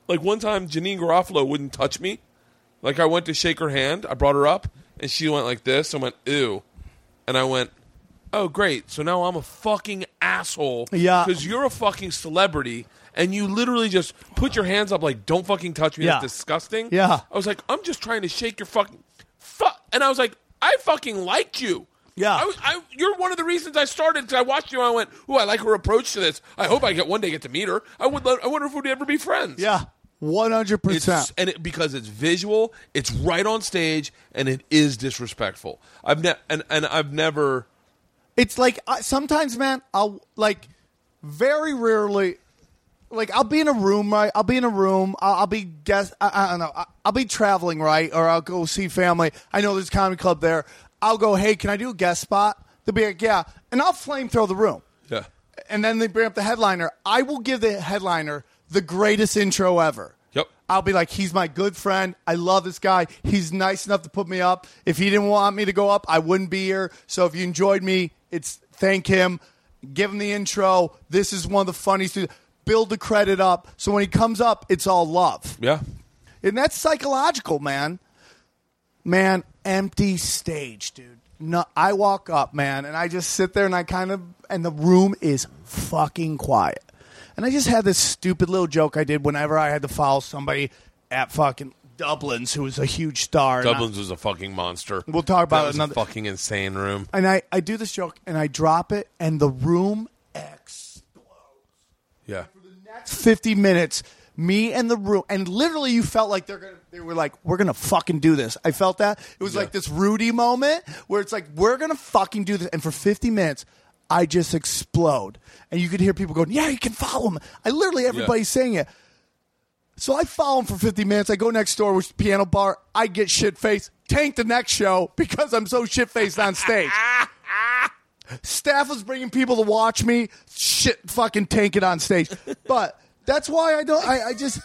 like one time Janeane Garofalo wouldn't touch me. Like I went to shake her hand, I brought her up, and she went like this. I went ew, and I went. Oh great! So now I'm a fucking asshole. Yeah. Because you're a fucking celebrity, and you literally just put your hands up like, "Don't fucking touch me." Yeah. That's disgusting. Yeah. I was like, I'm just trying to shake your fucking, fuck, and I was like, I fucking liked you. Yeah. I, I, you're one of the reasons I started because I watched you and I went, "Ooh, I like her approach to this. I hope I get one day get to meet her. I would. Let, I wonder if we'd ever be friends." yeah 100% and it, because it's visual, it's right on stage, and it is disrespectful. I've ne- and and I've never. It's like uh, sometimes, man, I'll like very rarely, like I'll be in a room, right? I'll be in a room. I'll, I'll be guest. I, I don't know. I- I'll be traveling, right? Or I'll go see family. I know there's a comedy club there. I'll go, hey, can I do a guest spot? They'll be like, yeah, and I'll flamethrow the room. Yeah. And then they bring up the headliner. I will give the headliner the greatest intro ever. Yep. I'll be like, he's my good friend. I love this guy. He's nice enough to put me up. If he didn't want me to go up, I wouldn't be here. So if you enjoyed me, it's thank him. Give him the intro. This is one of the funniest. Build the credit up so when he comes up, it's all love. Yeah. And that's psychological, man. Man, empty stage, dude. No, I walk up, man, and I just sit there and I kind of, and the room is fucking quiet. And I just had this stupid little joke I did whenever I had to follow somebody at fucking Dublin's who was a huge star. and I- Dublin's was a fucking monster. We'll talk about that was another- a fucking insane room. and I, I do this joke and I drop it, and the room explodes. Yeah. Next 50 minutes me and the room and literally you felt like they're gonna they were like we're gonna fucking do this. I felt that. It was Yeah. like this rudy moment where it's like we're gonna fucking do this. And for 50 minutes i just explode. And you could hear people going yeah you can follow him i literally everybody's saying it. So i follow him for 50 minutes. I go next door which is the piano bar. I get shit faced tank the next show because i'm so shit faced on stage Staff was bringing people to watch me shit fucking tank it on stage. But that's why I don't. I, I just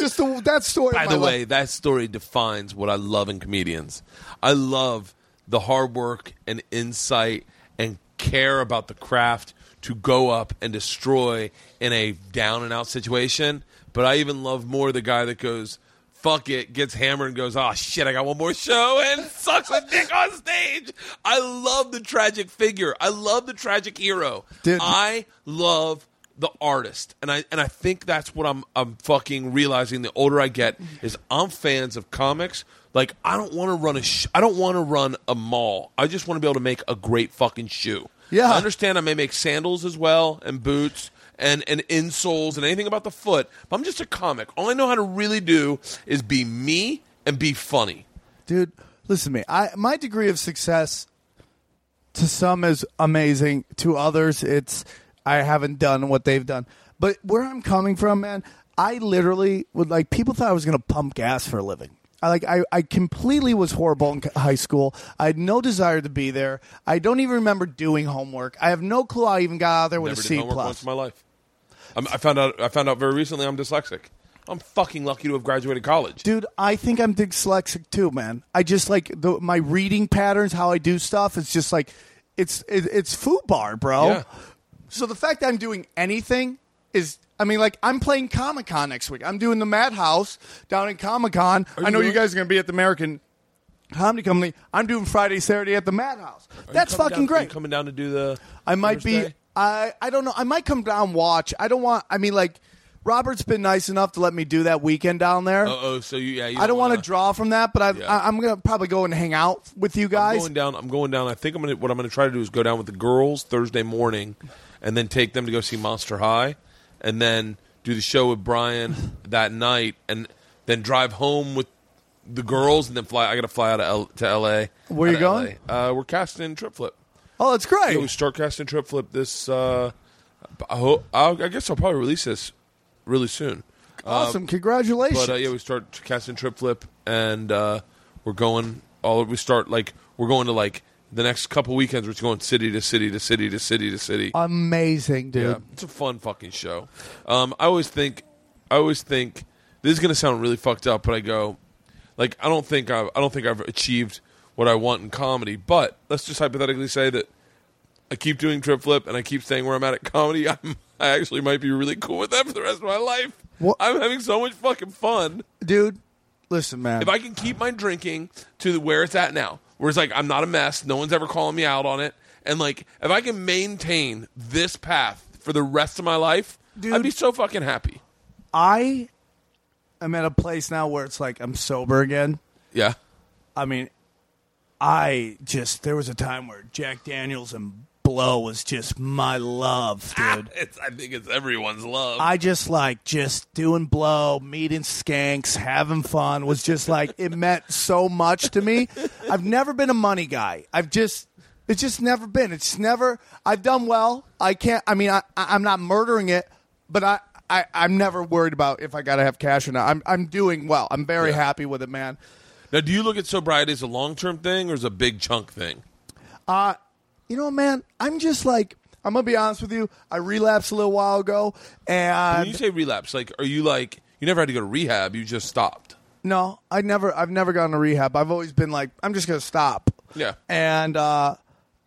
just the, that story. By the way, life. that story defines what I love in comedians. I love the hard work and insight and care about the craft to go up and destroy in a down and out situation. But I even love more the guy that goes, fuck it, gets hammered and goes, oh shit, I got one more show and sucks a dick on stage. I love the tragic figure. I love the tragic hero. Dude. I love the artist, and I and I think that's what I'm I'm fucking realizing. The older I get, is I'm fans of comics. Like I don't want to run a sh- I don't want to run a mall. I just want to be able to make a great fucking shoe. Yeah. I understand. I may make sandals as well and boots and and insoles and anything about the foot. But I'm just a comic. All I know how to really do is be me and be funny. dude, listen to me. I my degree of success to some is amazing. To others, it's I haven't done what they've done. But where I'm coming from, man, I literally would like people thought I was going to pump gas for a living. I like I, I completely was horrible in high school. I had no desire to be there. I don't even remember doing homework. I have no clue I even got out there with Never a C homework plus. once in my life. I'm, I found out. I found out very recently. I'm dyslexic. I'm fucking lucky to have graduated college. Dude, I think I'm dyslexic too, man. I just like the, my reading patterns, how I do stuff. It's just like it's it, it's food bar, bro. Yeah. So the fact that I'm doing anything is, I mean, like I'm playing Comic Con next week. I'm doing the Madhouse down in Comic Con. I know you guys are gonna be at the American Comedy Company. I'm doing Friday, Saturday at the Madhouse. Are That's fucking down- great. coming down to do the. I might be. I I don't know. I might come down and watch. I don't want. I mean, like Robert's been nice enough to let me do that weekend down there. Oh, oh, so you yeah. You I don't want wanna- draw from that, but I, Yeah. I, I'm gonna probably go and hang out with you I'm guys. going down. I'm going down. I think I'm gonna. What I'm gonna try to do is go down with the girls Thursday morning, and then take them to go see Monster High, and then do the show with Brian that night, and then drive home with the girls, and then fly. I got to fly out of L, to L.A. Where you of going? LA. Uh, we're casting in Trip Flip. Oh, that's great. Yeah, we start casting Trip Flip this. Uh, I, hope, I'll, I guess I'll probably release this really soon. awesome, congratulations. But uh, yeah, we start casting Trip Flip, and uh, we're going all. We start like we're going to like the next couple weekends. We're going city to city to city to city to city. Amazing, dude. Yeah, it's a fun fucking show. Um, I always think, I always think this is gonna sound really fucked up, but I go, like, I don't think I've, I don't think I've achieved what I want in comedy. But let's just hypothetically say that I keep doing trip flip and I keep staying where I'm at at comedy. I'm, I actually might be really cool with that for the rest of my life. What- I'm having so much fucking fun. Dude, listen, man. If I can keep my drinking to where it's at now, where it's like I'm not a mess, no one's ever calling me out on it, and like if I can maintain this path for the rest of my life, Dude. I'd be so fucking happy. I am at a place now where it's like I'm sober again. Yeah. I mean, I just there was a time where Jack Daniels and blow was just my love, dude. It's, I think it's everyone's love. I just like just doing blow, meeting skanks, having fun was just like it meant so much to me. I've never been a money guy. I've just it's just never been. It's never I've done well. I can't I mean I I- I'm not murdering it, but I I, I'm never worried about if I gotta have cash or not. I'm I'm doing well. I'm very Yeah. happy with it, man. Now, do you look at sobriety as a long term thing or as a big chunk thing? Uh you know, man, I'm just like I'm gonna be honest with you. I relapsed a little while ago, When and you say relapse, like, are you like you never had to go to rehab? You just stopped. No, I never. I've never gone to rehab. I've always been like, I'm just gonna stop. Yeah. And uh,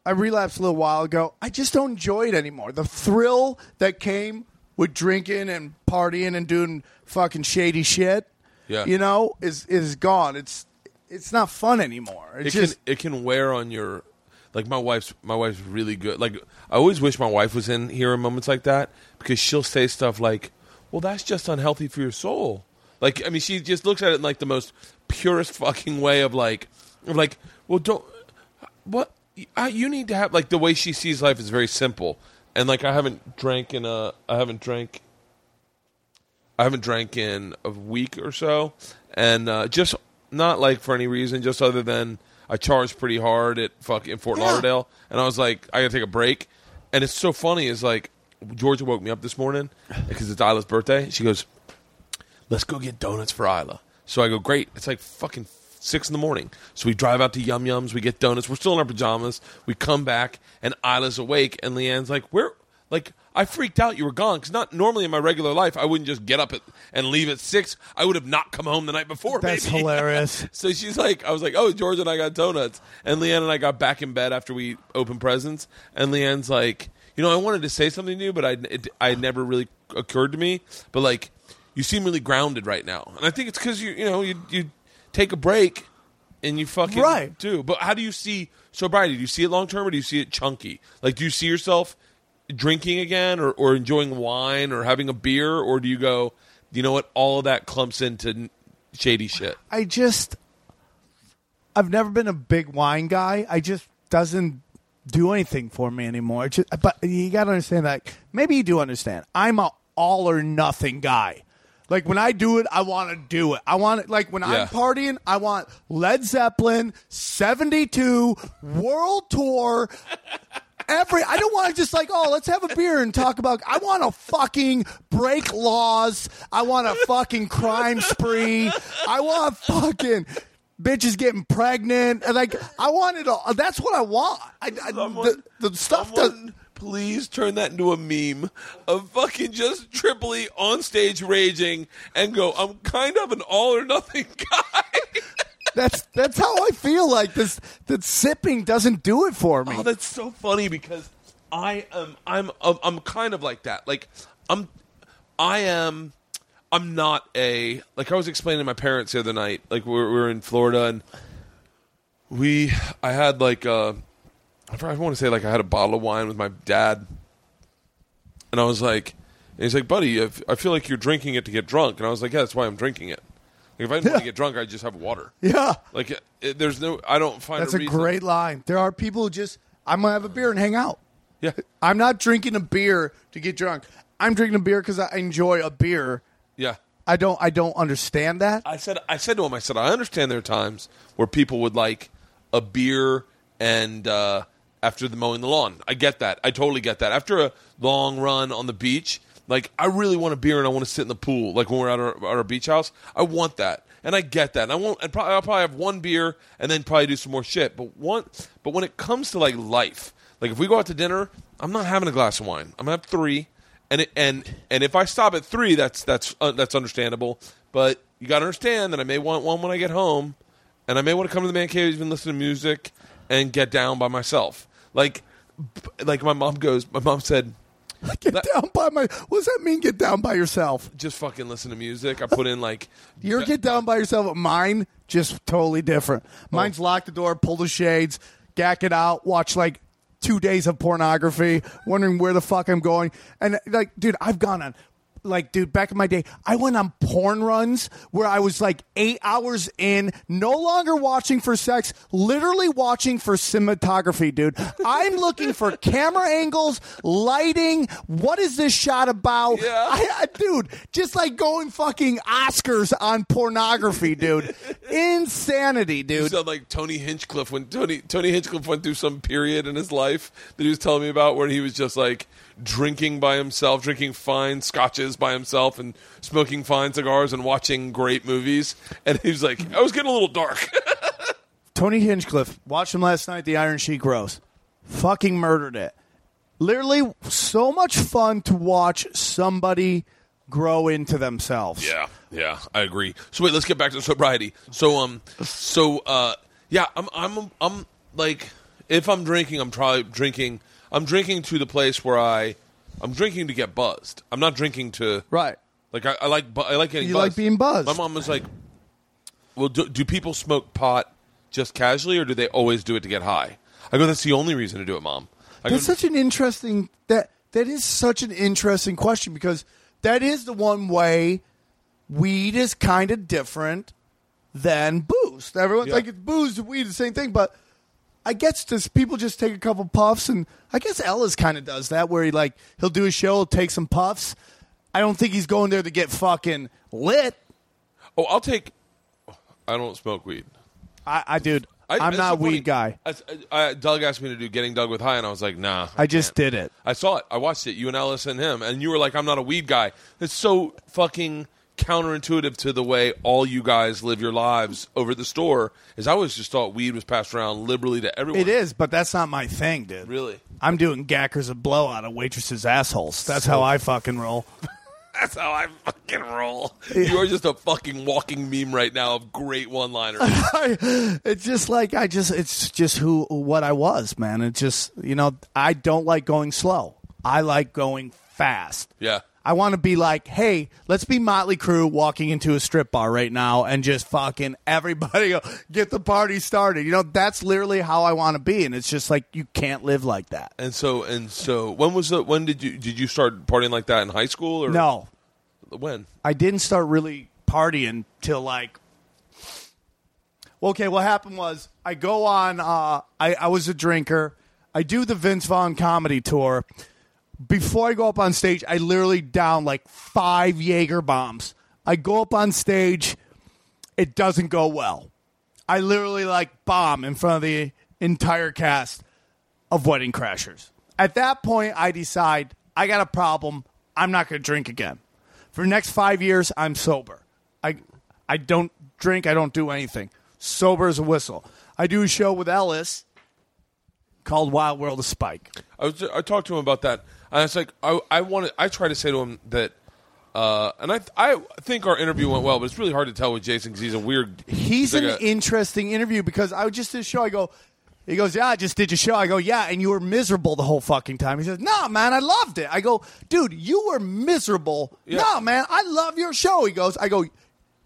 I relapsed a little while ago. I just don't enjoy it anymore. The thrill that came with drinking and partying and doing fucking shady shit, Yeah. you know, is is gone. It's it's not fun anymore. it It's just can it can wear on your like my wife's my wife's really good. Like I always wish my wife was in here in moments like that because she'll say stuff like, "Well, that's just unhealthy for your soul." Like I mean, she just looks at it in like the most purest fucking way of like of like, "Well, don't what I, you need to have like the way she sees life is very simple." And like I haven't drank in a I haven't drank I haven't drank in a week or so, and uh, just not like for any reason, just other than I charged pretty hard at fuck in Fort Yeah. Lauderdale, and I was like, I gotta take a break. And it's so funny is like Georgia woke me up this morning because it's Ila's birthday. She goes, "Let's go get donuts for Ila." So I go, "Great!" It's like fucking six in the morning. So we drive out to Yum Yums. We get donuts. We're still in our pajamas. We come back, and Ila's awake, and LeeAnn's like, "Where?" Like I freaked out you were gone because not normally in my regular life I wouldn't just get up at, and leave at six. I would have not come home the night before. that's maybe. hilarious. So she's like, I was like, oh, George and I got donuts. And LeeAnn and I got back in bed after we opened presents. And LeeAnn's like, you know, I wanted to say something to you, but I, it, I never really occurred to me. But like, you seem really grounded right now. And I think it's because you, you know, you, you take a break and you fucking Right. do. But how do you see sobriety? Do you see it long term or do you see it chunky? Like, do you see yourself drinking again or, or enjoying wine or having a beer? Or do you go, you know what, all of that clumps into shady shit? I just I've never been a big wine guy. I just doesn't do anything for me anymore. Just, but you got to understand that. Maybe you do understand. I'm a all or nothing guy. Like when I do it, I want to do it. I want it. Like when Yeah. I'm partying, I want Led Zeppelin, '72, World Tour. Every I don't want to just like oh let's have a beer and talk about I want to fucking break laws. I want a fucking crime spree. I want fucking bitches getting pregnant. And like I want it all. That's what I want. I, I, the, the stuff that please turn that into a meme of fucking just Tripoli on stage raging and go, I'm kind of an all or nothing guy. That's that's how I feel like this that sipping doesn't do it for me oh, that's so funny because I am I'm I'm kind of like that. Like I'm I am I'm not a like I was explaining to my parents the other night. Like we were, we were in Florida and we I had like uh I want to say like I had a bottle of wine with my dad, and I was like, and he's like, buddy, I feel like you're drinking it to get drunk, and I was like, yeah, that's why I'm drinking it. Like, if I didn't want to get drunk, I'd just have water. yeah Like it, it- there's no, I don't find that's a a reason. great line there are people who just I'm gonna have a beer and hang out Yeah, I'm not drinking a beer to get drunk I'm drinking a beer because I enjoy a beer yeah. I don't I don't understand that I said, I said to him, I said, I understand there are times where people would like a beer and uh, after the mowing the lawn. I get that. I totally get that. After a long run on the beach, like I really want a beer and I want to sit in the pool, like when we're at our, at our beach house. I want that, and I get that. And I won't. And probably, I'll probably have one beer and then probably do some more shit. But one, but when it comes to like life, like if we go out to dinner, I'm not having a glass of wine. I'm gonna have three. And it, and and if I stop at three, that's that's uh, that's understandable. But you got to understand that I may want one when I get home, and I may want to come to the man cave and listen to music and get down by myself. Like, like my mom goes. My mom said, Get That- down by my. What does that mean? Get down by yourself. just fucking listen to music. I put in like Your get down by yourself. Mine just totally different. Oh. Mine's lock the door, pull the shades, gack it out, watch like two days of pornography, wondering where the fuck I'm going. And like, dude, I've gone on. Like, dude, back in my day, I went on porn runs where I was like eight hours in, no longer watching for sex, literally watching for cinematography, dude. I'm looking for camera angles, lighting. What is this shot about? Yeah. I, I- dude, just like going fucking Oscars on pornography, dude. Insanity, You dude. sound like Tony Hinchcliffe when Tony Tony Hinchcliffe went through some period in his life that he was telling me about where he was just like drinking by himself, drinking fine scotches by himself, and smoking fine cigars and watching great movies. And he was like, I was getting a little dark. Tony Hinchcliffe, watched him last night, The Iron Sheik Roast. Fucking murdered it. Literally, so much fun to watch somebody grow into themselves. Yeah, yeah, I agree. So wait, let's get back to sobriety. So um, so uh, yeah, I'm I'm I'm like, if I'm drinking, I'm probably drinking. I'm drinking to the place where I I'm drinking to get buzzed. I'm not drinking to Right. like I, I like bu- I like getting You buzzed. like being buzzed. My mom was like, "Well, do, do people smoke pot just casually, or do they always do it to get high?" I go, "That's the only reason to do it, mom." I go, That's such an interesting that that is such an interesting question because that is the one way weed is kind of different than booze. Everyone's Yeah. like it's booze, weed, the same thing, but I guess this people just take a couple puffs and I guess Ellis kind of does that where he like he'll do a show, he'll take some puffs. I don't think he's going there to get fucking lit. "Oh, I'll take." I don't smoke weed. I, I dude, I, I'm not a weed funny. guy. I, I, Doug asked me to do Getting Doug with High, and I was like, "Nah." I just can't. did it. I saw it. I watched it. You and Ellis and him, and you were like, "I'm not a weed guy." It's so fucking counterintuitive to the way all you guys live your lives over the store. Is I always just thought weed was passed around liberally to everyone. It is, but that's not my thing, dude. really. I'm doing gackers of blow out of waitresses' assholes. That's how I fucking roll. That's how I fucking roll. You are just a fucking walking meme right now of great one-liners. it's just like I just it's just who what I was, man. It just you know I don't like going slow. I like going fast. yeah. I want to be like, hey, let's be Motley Crue walking into a strip bar right now and just fucking everybody go, get the party started. You know, that's literally how I want to be, and it's just like you can't live like that. And so and so, when was the when did you did you start partying like that in high school or No, When? I didn't start really partying till like. Well okay, what happened was I go on. Uh, I I was a drinker. I do the Vince Vaughn comedy tour. Before I go up on stage, I literally down like five Jaeger bombs. I go up on stage, it doesn't go well. I literally like bomb in front of the entire cast of Wedding Crashers. At that point, I decide I got a problem. I'm not going to drink again. For the next five years, I'm sober. I I don't drink. I don't do anything. Sober as a whistle. I do a show with Ellis called Wild World of Spike. I was I talked to him about that, and I was like, I I wanted I tried to say to him that, uh, and I I think our interview went well, but it's really hard to tell with Jason because he's a weird. He's like an a- interesting interview because I just did a show. I go, he goes, yeah, I just did your show. I go, yeah, and you were miserable the whole fucking time. He says, no, man, I loved it. I go, dude, you were miserable. Yeah. No, man, I love your show. He goes, I go,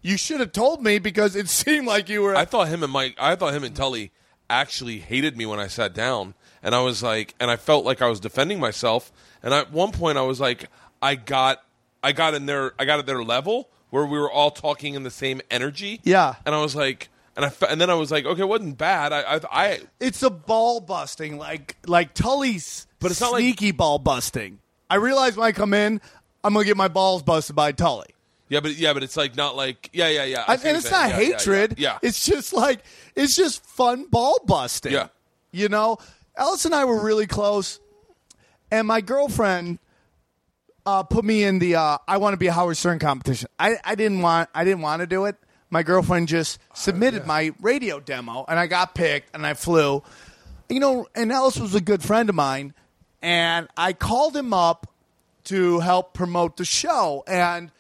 you should have told me because it seemed like you were. I thought him and Mike. I thought him and Tully actually hated me when I sat down, and I was like, and I felt like I was defending myself. And at one point, I was like, I got, I got in their, I got at their level where we were all talking in the same energy. Yeah. And I was like, and I, and then I was like, okay, it wasn't bad. I, I, I it's a ball busting, like like Tully's, But it's not like- sneaky ball busting. I realize when I come in, I'm gonna get my balls busted by Tully. yeah, but yeah, but it's like not like, yeah, yeah, yeah. I, I see what and it's not Yeah, yeah, hatred. Yeah, yeah. It's just like it's just fun ball busting. Yeah. You know, Ellis and I were really close, and my girlfriend uh, put me in the uh, I want to be a Howard Stern competition. I, I didn't want I didn't want to do it. My girlfriend just submitted my radio demo, and I got picked, and I flew. You know, and Ellis was a good friend of mine, and I called him up to help promote the show. And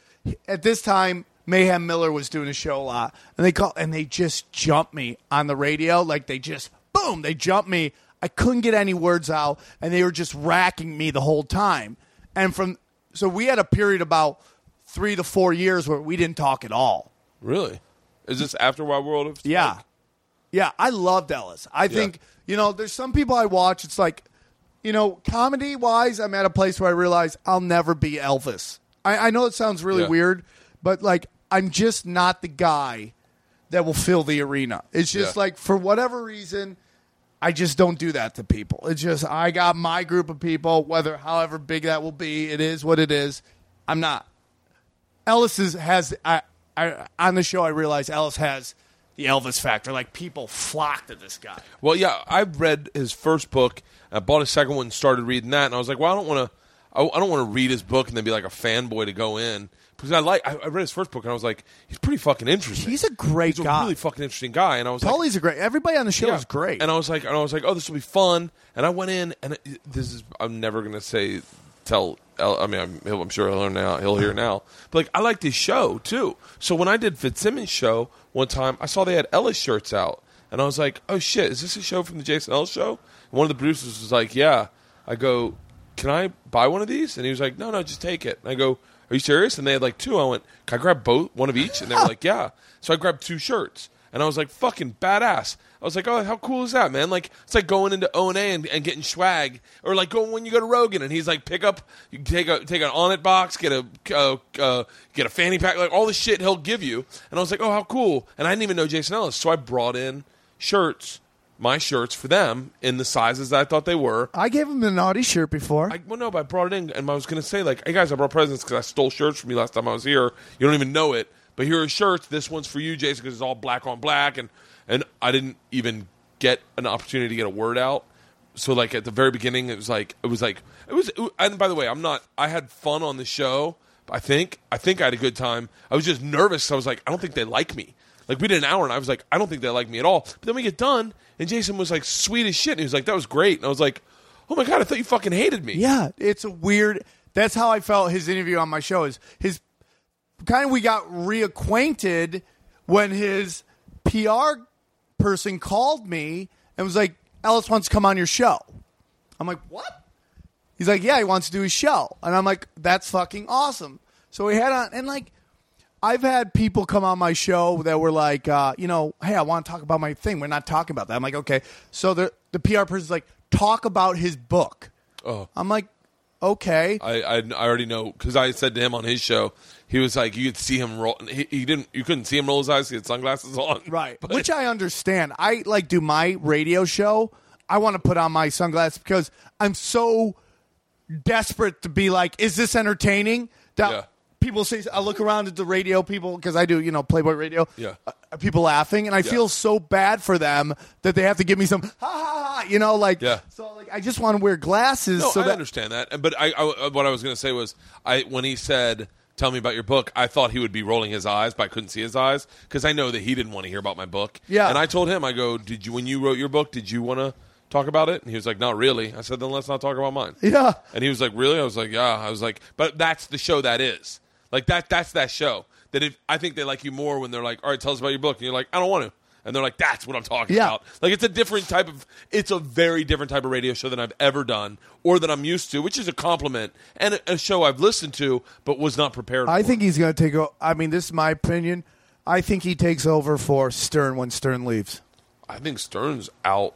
at this time, Mayhem Miller was doing a show a lot, and they call and they just jumped me on the radio, like they just boom, they jumped me. I couldn't get any words out, and they were just racking me the whole time. And from so we had a period about three to four years where we didn't talk at all. Really? Is this after Wild World of Spike? Yeah. Yeah, I loved Ellis. I think, you know, there's some people I watch, it's like, you know, comedy wise, I'm at a place where I realize I'll never be Elvis. I, I know it sounds really Yeah. weird, but like, I'm just not the guy that will fill the arena. It's just Yeah. like, for whatever reason, I just don't do that to people. It's just, I got my group of people, whether however big that will be, it is what it is. I'm not. Ellis is, has I, I on the show I realize Ellis has the Elvis factor. Like people flock to this guy. Well, yeah, I read his first book. I bought his second one and started reading that, and I was like, well, I don't want to. I, I don't want to read his book and then be like a fanboy to go in because I like. I, I read his first book and I was like, he's pretty fucking interesting. He's a great He's a really fucking interesting guy, and I was like, Tully's a great. Everybody on the show yeah. is great. And I was like, and I was like, oh, this will be fun. And I went in, and it, this is. I'm never gonna say tell. I mean, I'm, he'll, I'm sure he'll learn now. He'll hear now. But like, I like this show too. So when I did Fitzsimmons' show one time, I saw they had Ellis shirts out, and I was like, oh shit, is this a show from the Jason Ellis show? And one of the producers was like, yeah. I go, "Can I buy one of these?" And he was like, "No, no, just take it." And I go, "Are you serious?" And they had like two. I went, "Can I grab both, one of each?" And they were like, "Yeah." So I grabbed two shirts, and I was like, "Fucking badass." I was like, "Oh, how cool is that, man?" Like it's like going into O and A and getting swag, or like going when you go to Rogan and he's like, "Pick up, you take a take an Onnit box, get a uh, uh, get a fanny pack, like all the shit he'll give you." And I was like, "Oh, how cool!" And I didn't even know Jason Ellis, so I brought in shirts, my shirts for them in the sizes that I thought they were. I gave him the naughty shirt before. I, well, no, but I brought it in, and I was going to say, like, hey guys, I brought presents because I stole shirts from you last time I was here. You don't even know it, but here are shirts. This one's for you, Jason, because it's all black on black, and and I didn't even get an opportunity to get a word out. So, like at the very beginning, it was like it was like it was. And by the way, I'm not. I had fun on the show. I think. I think I had a good time. I was just nervous. I was like, I don't think they like me. Like we did an hour, and I was like, I don't think they like me at all. But then we get done, and Jason was like sweet as shit. And he was like, that was great. And I was like, oh my god, I thought you fucking hated me. Yeah, it's a weird. That's how I felt his interview on my show. Is his kind of we got reacquainted when his PR person called me and was like, "Ellis wants to come on your show." I'm like, "What?" He's like, "Yeah, he wants to do his show," and I'm like, "That's fucking awesome." So we had on and like. I've had people come on my show that were like, uh, you know, hey, I want to talk about my thing. We're not talking about that. I'm like, okay. So the the PR person's like, talk about his book. Oh. I'm like, okay. I, I, I already know because I said to him on his show, he was like, you could see him roll. He, he didn't. You couldn't see him roll his eyes. He had sunglasses on. Right. But- Which I understand. I like do my radio show. I want to put on my sunglasses because I'm so desperate to be like, is this entertaining? That Yeah. People say, I look around at the radio people because I do, you know, Playboy Radio. Yeah. Uh, people laughing, and I feel so bad for them that they have to give me some ha ha ha. You know, like Yeah. So like, I just want to wear glasses. No, so I that understand that. But I, I what I was going to say was, I when he said, "Tell me about your book," I thought he would be rolling his eyes, but I couldn't see his eyes because I know that he didn't want to hear about my book. Yeah. And I told him, I go, "Did you when you wrote your book? Did you want to talk about it?" And he was like, "Not really." I said, "Then let's not talk about mine." Yeah. And he was like, "Really?" I was like, "Yeah." I was like, "But that's the show that is like that. That's that show that if I think they like you more when they're like, all right, tell us about your book,' and you're like, I don't want to." And they're like, "That's what I'm talking Yeah. about." Like it's a different type of, it's a very different type of radio show than I've ever done or that I'm used to, which is a compliment and a, a show I've listened to but was not prepared. I for. think he's going to take. o- I mean, this is my opinion. I think he takes over for Stern when Stern leaves. I think Stern's out.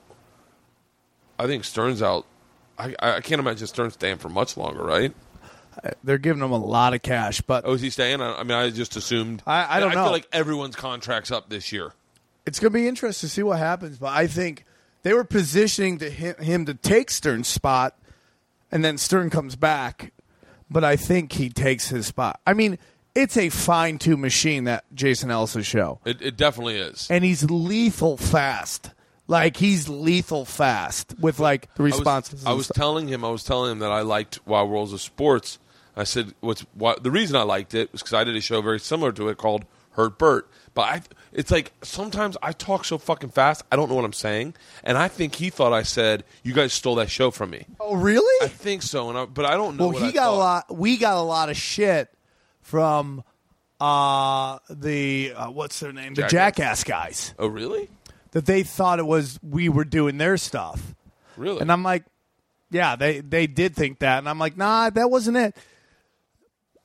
I think Stern's out. I, I can't imagine Stern staying for much longer, right? They're giving him a lot of cash, but Oh, is he staying? I, I mean, I just assumed. I- I don't I know. feel like everyone's contract's up this year. it's going to be interesting to see what happens. But I think they were positioning to him, him to take Stern's spot, and then Stern comes back. But I think he takes his spot. I mean, it's a fine tuned machine that Jason Ellis' show, It, it definitely is. and he's lethal fast. Like he's lethal fast with like the I was- responses. I and was, stuff. telling him, I was telling him that I liked Wild Worlds of Sports. I said, "What's why, the reason I liked it was because I did a show very similar to it called Hurt Bert." But I, it's like sometimes I talk so fucking fast, I don't know what I'm saying, and I think he thought I said, "You guys stole that show from me." oh, really? I think so, and I, but I don't know. Well, what he I got thought. a lot. We got a lot of shit from uh, the uh, what's their name, the Jackass. Jackass guys, Oh, really? that they thought it was we were doing their stuff, Really? and I'm like, yeah, they they did think that, and I'm like, nah, that wasn't it.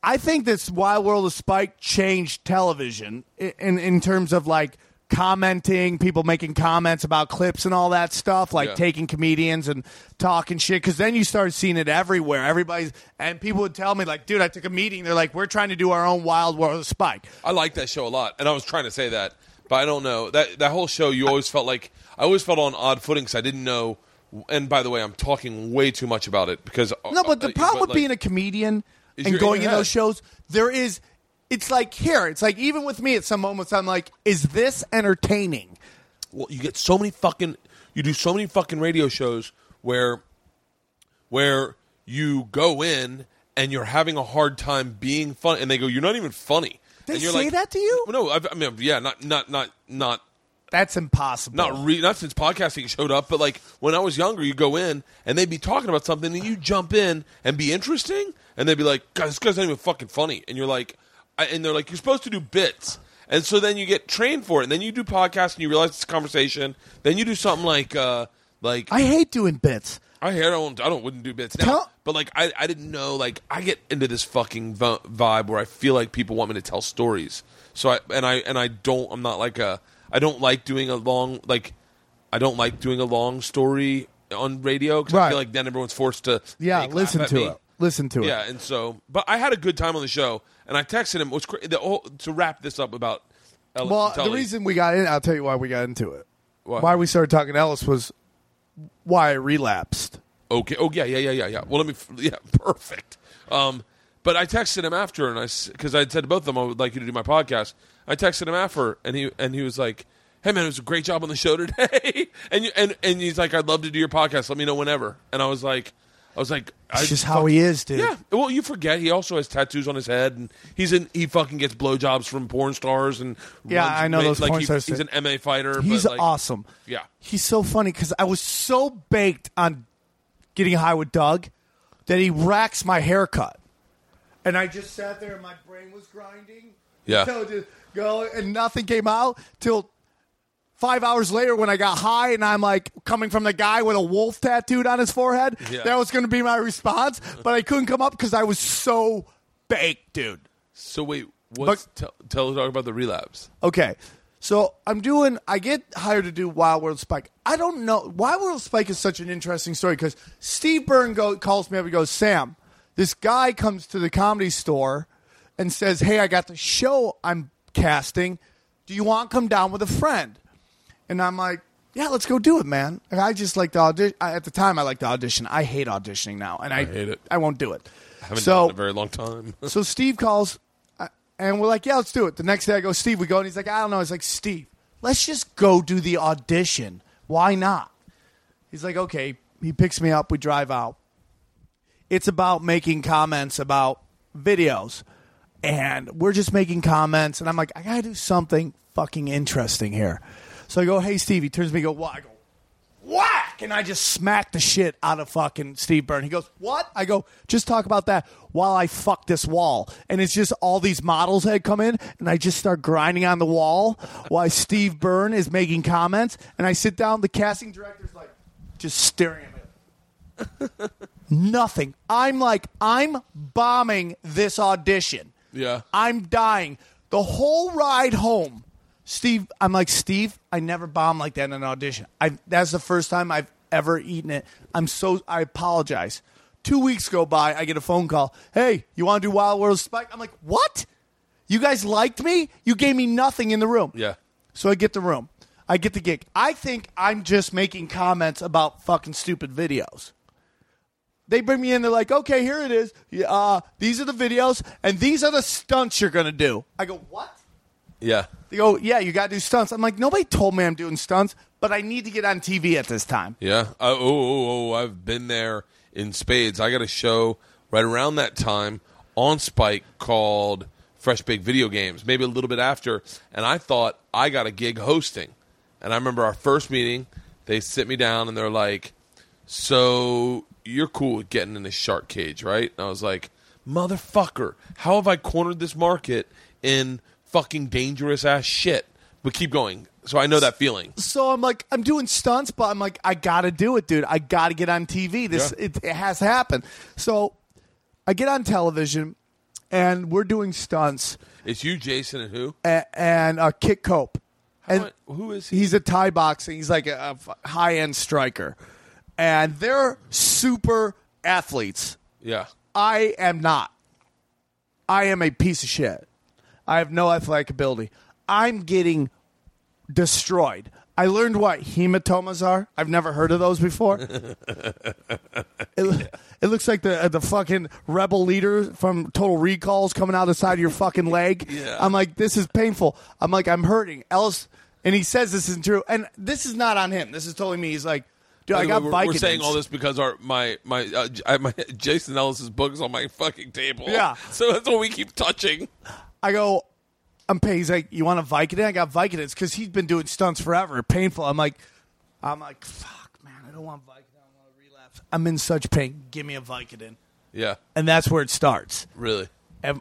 I think this Wild World of Spike changed television i- in in terms of like commenting, people making comments about clips and all that stuff, like Yeah. taking comedians and talking shit. Because then you started seeing it everywhere. Everybody's and people would tell me like, "Dude, I took a meeting. They're like, we're trying to do our own Wild World of Spike." I like that show a lot, and I was trying to say that, but I don't know that that whole show. You always felt like I always felt on odd footing because I didn't know. And by the way, I'm talking way too much about it because No, but the uh, problem with like- being a comedian Is and in going in those shows, there is. It's like here. It's like even with me at some moments, I'm like, "Is this entertaining?" well, you get so many fucking you do so many fucking radio shows where where you go in and you're having a hard time being fun and they go you're not even funny They and you're say like, that to you? no I've, i mean yeah not not not not That's impossible. not re- not since podcasting showed up but like when i was younger you go in and they'd be talking about something and you jump in and be interesting and they'd be like guys this guy's not even fucking funny and you're like I, and they're like you're supposed to do bits and so then you get trained for it and then you do podcasts and you realize it's a conversation then you do something like uh like I hate doing bits. I I don't I don't wouldn't do bits now, Tell- but like I I didn't know like I get into this fucking v- vibe where I feel like people want me to tell stories. So I and I and I don't I'm not like a I don't like doing a long like I don't like doing a long story on radio because I feel like then everyone's forced to Yeah, listen to me. it. Listen to it. Yeah, and so, but I had a good time on the show, and I texted him. Was cra- the whole, to wrap this up about Ellis Well, and the reason we got in, I'll tell you why we got into it. Why? Why we started talking to Ellis was why I relapsed. Okay. Oh yeah, yeah, yeah, yeah, yeah. Well, let me. f- Yeah, perfect. Um, but I texted him after, and I because I had said to both of them I would like you to do my podcast. I texted him after, and he and he was like, "Hey man, it was a great job on the show today." and you and and he's like, "I'd love to do your podcast. Let me know whenever." And I was like, I was like, I It's just how he is, dude. Yeah. Well, you forget he also has tattoos on his head, and he's in. He fucking gets blowjobs from porn stars, and Yeah, runs- I know those like porn he- stars He's an MMA fighter. He's but, like, awesome. Yeah. He's so funny because I was so baked on getting high with Doug that he racks my haircut. And I just sat there and my brain was grinding. Yeah. It just go and nothing came out till five hours later when I got high and I'm like coming from the guy with a wolf tattooed on his forehead. Yeah. That was going to be my response, but I couldn't come up because I was so baked, dude. So wait, what's tell, tell talk about the relapse? Okay. So I'm doing. I get hired to do Wild World Spike. I don't know. Wild World Spike is such an interesting story because Steve Byrne go, calls me up and goes, Sam, this guy comes to the comedy store and says, Hey, I got the show I'm casting. Do you want to come down with a friend? And I'm like, Yeah, let's go do it, man. And I just like the audition. At the time, I liked the audition. I hate auditioning now, and I, hate it. I won't do it. I haven't so done it in a very long time. so Steve calls, uh, and we're like, "Yeah, let's do it." The next day, I go, "Steve, we go," and he's like, "I don't know." He's like, "Steve, let's just go do the audition. Why not?" He's like, "Okay." He picks me up. We drive out. It's about making comments about videos, and we're just making comments. And I'm like, "I gotta do something fucking interesting here." So I go, "Hey, Steve." He turns to me, and go, "What?" I go, whack, and I just smack the shit out of fucking Steve Byrne. He goes, "What?" I go, "Just talk about that while I fuck this wall." And it's just all these models had come in, and I just start grinding on the wall while Steve Byrne is making comments, and I sit down. The casting director's like, just staring at me. Nothing. I'm like, I'm bombing this audition. Yeah. I'm dying. The whole ride home, Steve, I'm like, Steve, I never bombed like that in an audition. I that's the first time I've ever eaten it. I'm so I apologize. Two weeks go by, I get a phone call. Hey, you want to do Wild World Spike? I'm like, what? You guys liked me? You gave me nothing in the room. Yeah. So I get the room. I get the gig. I think I'm just making comments about fucking stupid videos. They bring me in. They're like, okay, here it is. Yeah, Uh, these are the videos, and these are the stunts you're going to do. I go, what? Yeah. They go, yeah, you got to do stunts. I'm like, nobody told me I'm doing stunts, but I need to get on TV at this time. Yeah. Uh, oh, oh, oh, I've been there in spades. I got a show right around that time on Spike called Fresh Big Video Games, maybe a little bit after. And I thought I got a gig hosting. And I remember our first meeting, they sit me down and they're like, So you're cool with getting in the shark cage, right? And I was like, Motherfucker, how have I cornered this market in fucking dangerous ass shit? But keep going. So I know that feeling. So I'm like, I'm doing stunts, but I'm like, I got to do it, dude. I got to get on TV. This Yeah. it, it has to happen. So I get on television, and we're doing stunts, It's you, Jason, and who? and, and uh, Kit Cope. And who is he? he's a Thai boxing. He's like a, a high end striker, and they're super athletes. Yeah. I am not. I am a piece of shit. I have no athletic ability. I'm getting destroyed. I learned what hematomas are. I've never heard of those before. it, it looks like the the fucking rebel leader from Total Recalls coming out the side of your fucking leg. Yeah. I'm like, this is painful. I'm like, I'm hurting. Ellis, and he says this isn't true. And this is not on him. This is totally me. He's like, dude, I got way, we're, we're saying all this because our my my uh, my Jason Ellis's book is on my fucking table. Yeah. So that's what we keep touching. I go, I'm paying. He's like, you want a Vicodin? I got Vicodins because he's been doing stunts forever. Painful. I'm like, I'm like, fuck, man, I don't want Vicodin. I want to relapse. I'm in such pain. Give me a Vicodin. Yeah. And that's where it starts. Really. And,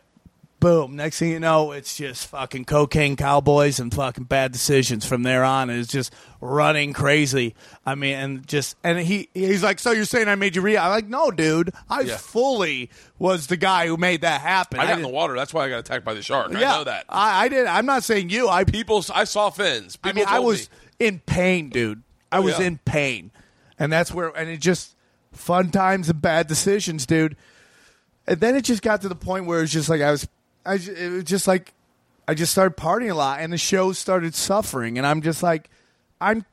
boom. Next thing you know, it's just fucking cocaine cowboys and fucking bad decisions from there on. It's just running crazy. I mean, and just and he he's like, so you're saying I made you read? I'm like, no, dude. I Yeah. fully was the guy who made that happen. I got in the water. That's why I got attacked by the shark. Yeah, I know that. I, I did. I'm not saying you. I People, I saw fins. I People mean, I was me. in pain, dude. I was yeah. in pain, and that's where and it just fun times and bad decisions, dude. And then it just got to the point where it was just like I was, I it was just like I just started partying a lot, and the show started suffering, and I'm just like, I'm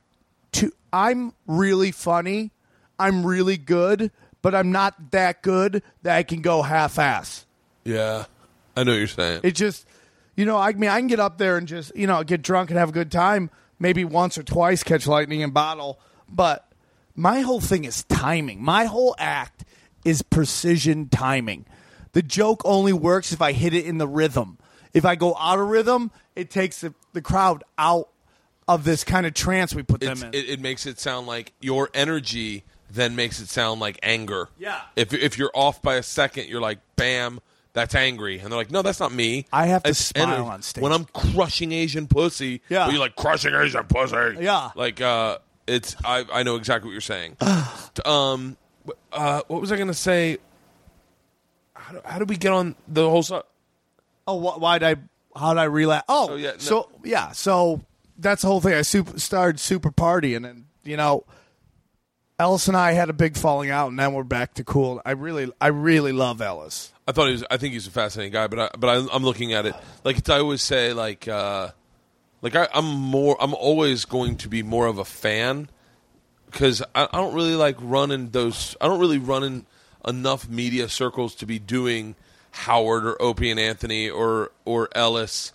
too, I'm really funny, I'm really good, but I'm not that good that I can go half ass. Yeah, I know what you're saying. It just, you know, I mean, I can get up there and just, you know, get drunk and have a good time, maybe once or twice, catch lightning and bottle. But my whole thing is timing. My whole act is precision timing. The joke only works if I hit it in the rhythm. If I go out of rhythm, it takes the, the crowd out of this kind of trance we put It's, them in. it, it makes it sound like your energy then makes it sound like anger. Yeah. If if you're off by a second, you're like, bam, that's angry, and they're like, no, that's not me. I have to It's smile energy. on stage. when I'm crushing Asian pussy. Yeah. you're like crushing Asian pussy. Yeah. like uh, it's I I know exactly what you're saying. um, uh, what was I gonna say? How do, how did we get on the whole? Su- Oh, wh- why'd I? How did I relapse? Oh, Oh, yeah, no. So yeah, so that's the whole thing. I super, started super party, and then you know, Ellis and I had a big falling out, and then we're back to cool. I really, I really love Ellis. I thought he was. I think he's a fascinating guy, but I, but I, I'm looking at it like it's, I always say, like uh, like I, I'm more. I'm always going to be more of a fan because I, I don't really like running those. I don't really run in enough media circles to be doing Howard or Opie and Anthony or or Ellis.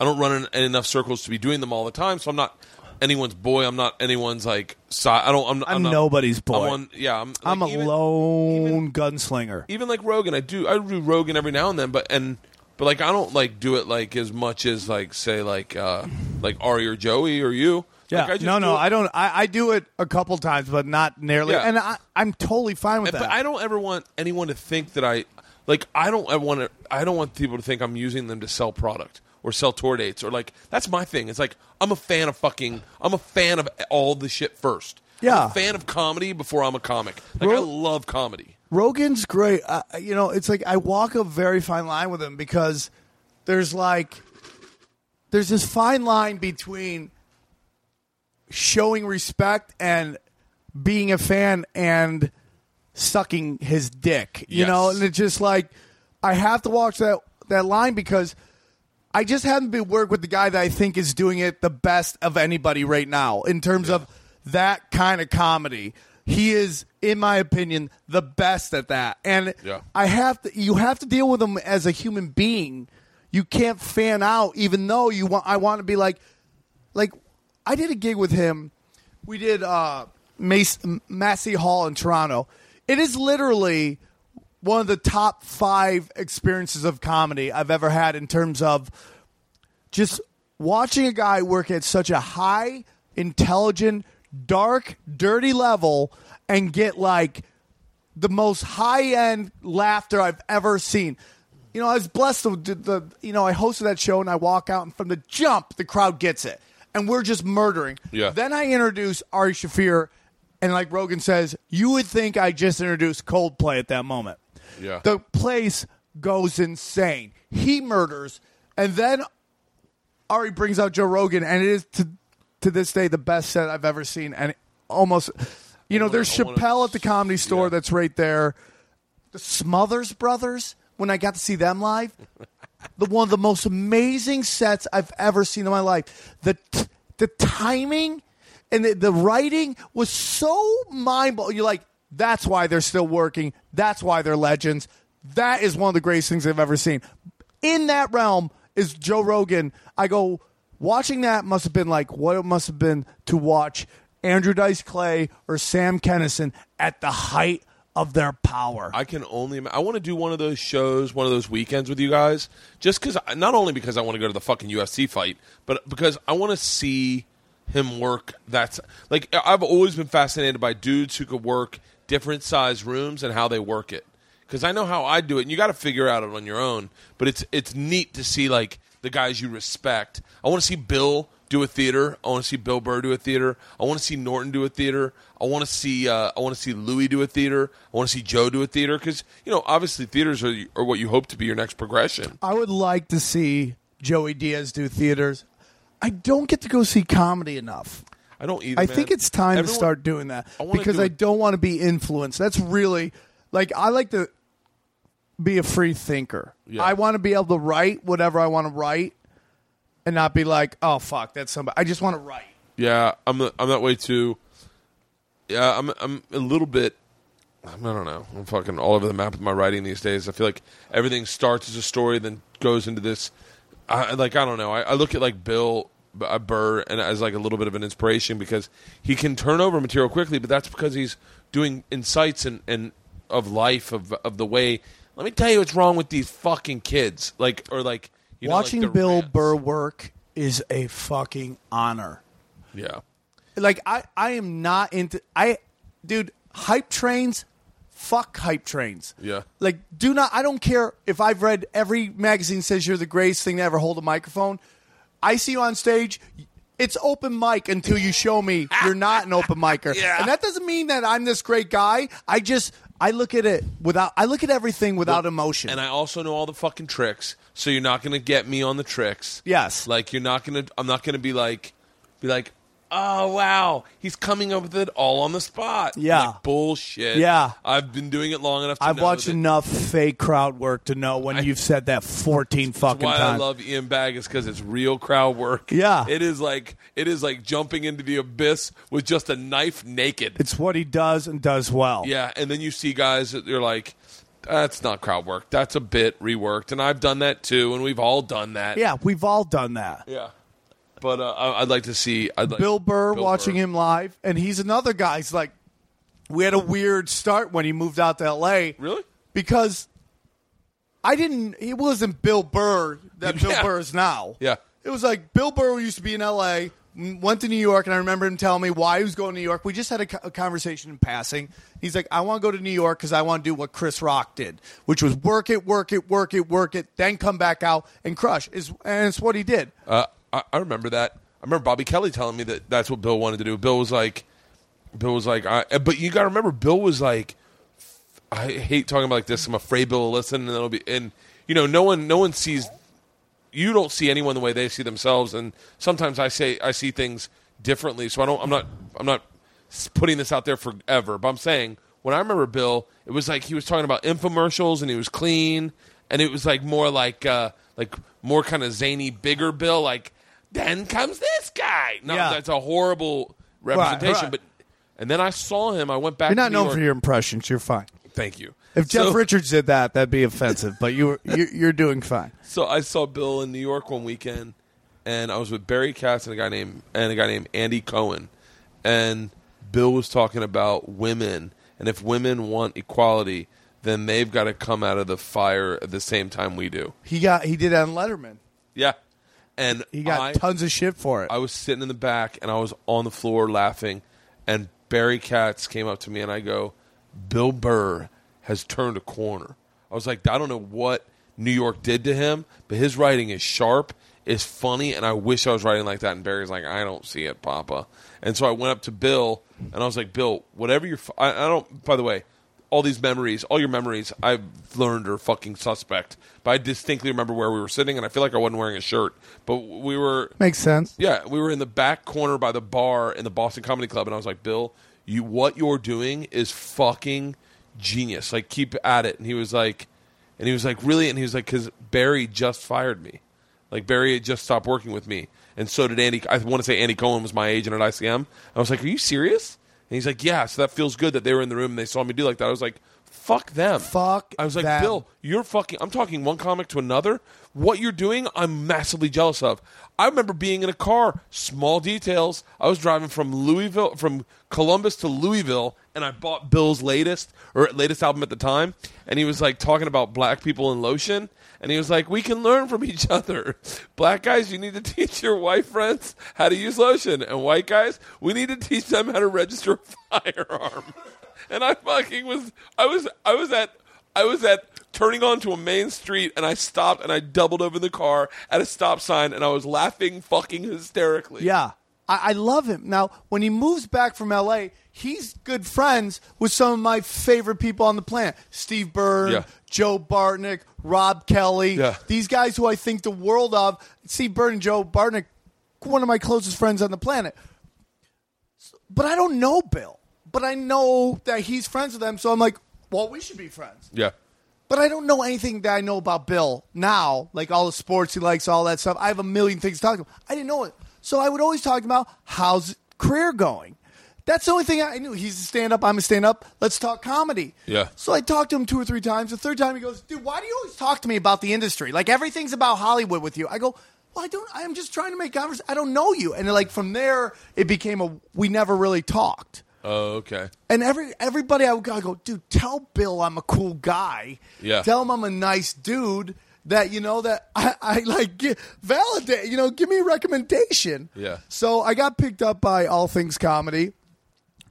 I don't run in, in enough circles to be doing them all the time, so I'm not anyone's boy. I'm not anyone's like. Si- I don't. I'm, I'm not, nobody's boy. I'm on, yeah, I'm. I'm a even- lone gunslinger. even like Rogan, I do I do Rogan every now and then, but and but like I don't like do it like as much as like say like uh like Ari or Joey or you. Yeah, Like, I no, do no, I don't. I, I do it a couple times, but not nearly. Yeah. And I, I'm totally fine with But that. I don't ever want anyone to think that I like. I don't. I want to. I don't want people to think I'm using them to sell product or sell tour dates or like. That's my thing. It's like I'm a fan of fucking. I'm a fan of all the shit first. I'm Yeah. a fan of comedy before I'm a comic. Like I love comedy. Rogan's great. Uh, you know, it's like I walk a very fine line with him because there's like there's this fine line between showing respect and being a fan and sucking his dick. You Yes. know, and it's just like I have to watch that that line because I just haven't been work with the guy that I think is doing it the best of anybody right now in terms of that kind of comedy. He is, in my opinion, the best at that. And Yeah. I have to you have to deal with him as a human being. You can't fan out even though you want I want to be like like I did a gig with him. We did uh Mace, Massey Hall in Toronto. It is literally one of the top five experiences of comedy I've ever had in terms of just watching a guy work at such a high, intelligent, dark, dirty level and get like the most high end laughter I've ever seen. You know, I was blessed the, the you know I hosted that show and I walk out and from the jump the crowd gets it and we're just murdering. Yeah. Then I introduce Ari Shaffir and like Rogan says, you would think I just introduced Coldplay at that moment. Yeah. The place goes insane. He murders and then Ari brings out Joe Rogan, and it is to to this day the best set I've ever seen, and almost, you know, wanna- there's I wanna- Chappelle at the Comedy Store yeah. that's right there. The Smothers Brothers, when I got to see them live, the one of the most amazing sets I've ever seen in my life. The t- the timing and the, the writing was so mind blowing. You're like, that's why they're still working. That's why they're legends. That is one of the greatest things I've ever seen. In that realm is Joe Rogan. I go watching that must have been like what it must have been to watch Andrew Dice Clay or Sam Kinison at the height of their power. I can only. I want to do one of those shows, one of those weekends with you guys, just because. Not only because I want to go to the fucking UFC fight, but because I want to see him work. That's like I've always been fascinated by dudes who could work different size rooms and how they work it. because I know how I do it, and you got to figure out it on your own. But it's it's neat to see like the guys you respect. I want to see Bill do a theater. I want to see Bill Burr do a theater. I want to see Norton do a theater. I want to see uh, I want to see Louis do a theater. I want to see Joe do a theater because you know obviously theaters are, are what you hope to be your next progression. I would like to see Joey Diaz do theaters. I don't get to go see comedy enough. I don't either. I man. think it's time to start doing that I because do I don't want to be influenced. That's really like I like to be a free thinker. Yeah. I want to be able to write whatever I want to write and not be like, "Oh fuck, that's somebody." I just want to write. Yeah, I'm I'm that way too. Yeah, I'm I'm a little bit. I don't know. I'm fucking all over the map with my writing these days. I feel like everything starts as a story, then goes into this. I like I don't know. I, I look at like Bill uh, Burr and as like a little bit of an inspiration because he can turn over material quickly, but that's because he's doing insights and and of life of of the way. Let me tell you what's wrong with these fucking kids. Like or like you know, like Watching the Bill rants. Burr work is a fucking honor. Yeah. like I, I am not into I dude hype trains fuck hype trains Yeah. like do not i don't care if i've read every magazine says you're the greatest thing to ever hold a microphone i see you on stage it's open mic until you show me you're not an open micer Yeah. and that doesn't mean that i'm this great guy i just i look at it without i look at everything without emotion And I also know all the fucking tricks, so you're not gonna get me on the tricks. Yes. Like you're not gonna. I'm not gonna be like, be like, oh wow, he's coming up with it all on the spot. Yeah. Like, bullshit. Yeah. I've been doing it long enough. to I've know watched that- enough fake crowd work to know when you've said that 14 fucking Why times. I love Ian Bagg is because it's real crowd work. Yeah. it is like it is like jumping into the abyss with just a knife, naked. it's what he does and does well. Yeah, and then you see guys that you're like, that's not crowd work. That's a bit reworked, and I've done that too, and we've all done that. Yeah, we've all done that. Yeah. But uh, I- I'd like to see I'd like, Bill Burr watching Burr. him live, and he's another guy. He's like, we had a weird start when he moved out to L.A. Really? Because I didn't. It wasn't Bill Burr that Bill Yeah. Burr is now. Yeah. It was like Bill Burr used to be in L.A. m- Went to New York, and I remember him telling me why he was going to New York. We just had a, co- a conversation in passing. He's like, "I want to go to New York because I want to do what Chris Rock did, which was work it, work it, work it, work it, then come back out and crush." Is and it's what he did. Uh, I, I remember that. I remember Bobby Kelly telling me that that's what Bill wanted to do. Bill was like, Bill was like, I, but you got to remember, Bill was like, I hate talking about like this. I'm afraid Bill will listen, and it'll be, and you know, no one, no one sees, you don't see anyone the way they see themselves, and sometimes I say I see things differently. So I don't, I'm not, I'm not putting this out there forever, but I'm saying when I remember Bill, it was like he was talking about infomercials, and he was clean, and it was like more like, uh, like more kind of zany, bigger Bill, like. Then comes this guy. No, Yeah. that's a horrible representation. right. But and then I saw him. I went back. You're not to New known York. for your impressions. You're fine. Thank you. If Jeff So- Richards did that, that'd be offensive. But you, you're, you're doing fine. So I saw Bill in New York one weekend, and I was with Barry Katz and a guy named and a guy named Andy Cohen, and Bill was talking about women, and if women want equality, then they've got to come out of the fire at the same time we do. He got he did that on Letterman. Yeah, and He got I, tons of shit for it. I was sitting in the back and I was on the floor laughing, and Barry Katz came up to me and I go, Bill Burr has turned a corner. I was like, I don't know what New York did to him, but his writing is sharp, is funny, and I wish I was writing like that. And Barry's like, I don't see it, Papa. And so I went up to Bill and I was like, Bill, whatever you're, I don't. By the way, all these memories, all your memories, I've learned are fucking suspect. But I distinctly remember where we were sitting, and I feel like I wasn't wearing a shirt, but we were Makes sense. yeah, we were in the back corner by the bar in the Boston Comedy Club, and I was like, "Bill, you what you're doing is fucking genius. Like, keep at it." And he was like, and he was like, "Really?" And he was like, "Because Barry just fired me. Like Barry had just stopped working with me, and so did Andy. I want to say Andy Cohen was my agent at ICM. I was like, "Are you serious?" And he's like, "Yeah." So that feels good that they were in the room and they saw me do like that. I was like, "Fuck them." Fuck I was like, them. Bill, you're fucking. I'm talking one comic to another. What you're doing, I'm massively jealous of. I remember being in a car. Small details. I was driving from Louisville, from Columbus to Louisville, and I bought Bill's latest or latest album at the time. And he was like talking about black people in lotion. And he was like, "We can learn from each other. Black guys, you need to teach your white friends how to use lotion, and white guys, we need to teach them how to register a firearm." And I fucking was, I was, I was at I was at turning onto a main street and I stopped and I doubled over the car at a stop sign and I was laughing fucking hysterically. Yeah. I, I love him. Now, when he moves back from LA, he's good friends with some of my favorite people on the planet. Steve Byrne, Yeah. Joe Bartnick, Rob Kelly. Yeah. These guys who I think the world of. Steve Byrne and Joe Bartnick, one of my closest friends on the planet. But I don't know Bill. But I know that he's friends with them, so I'm like, well, we should be friends. Yeah. But I don't know anything that I know about Bill now, like all the sports he likes, all that stuff. I have a million things to talk about. I didn't know it. So I would always talk about how's career going. That's the only thing I knew. He's a stand up, I'm a stand up. Let's talk comedy. Yeah. So I talked to him two or three times. The third time he goes, Dude, why do you always talk to me about the industry? Like everything's about Hollywood with you. I go, Well, I don't I'm just trying to make conversation. I don't know you. And like from there it became a we never really talked. Oh, okay. And every everybody I would go, I go, dude, tell Bill I'm a cool guy. Yeah. Tell him I'm a nice dude. That you know that I, I like gi- validate. You know, give me a recommendation. Yeah. So I got picked up by All Things Comedy,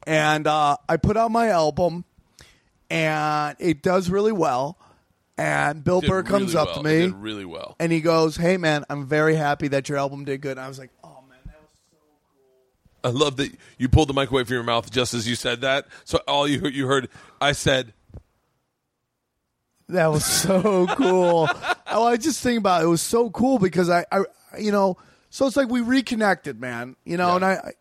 and uh, I put out my album, and it does really well. And Bill Did Burr comes really up well. to It me, did really well. and he goes, "Hey man, I'm very happy that your album did good." And I was like, "Oh man, that was so cool. I love that you pulled the mic away from your mouth just as you said that. So all you you heard, I said, That was so cool. oh, I just think about it. It was so cool because I, I, you know, so it's like we reconnected, man. You know, and I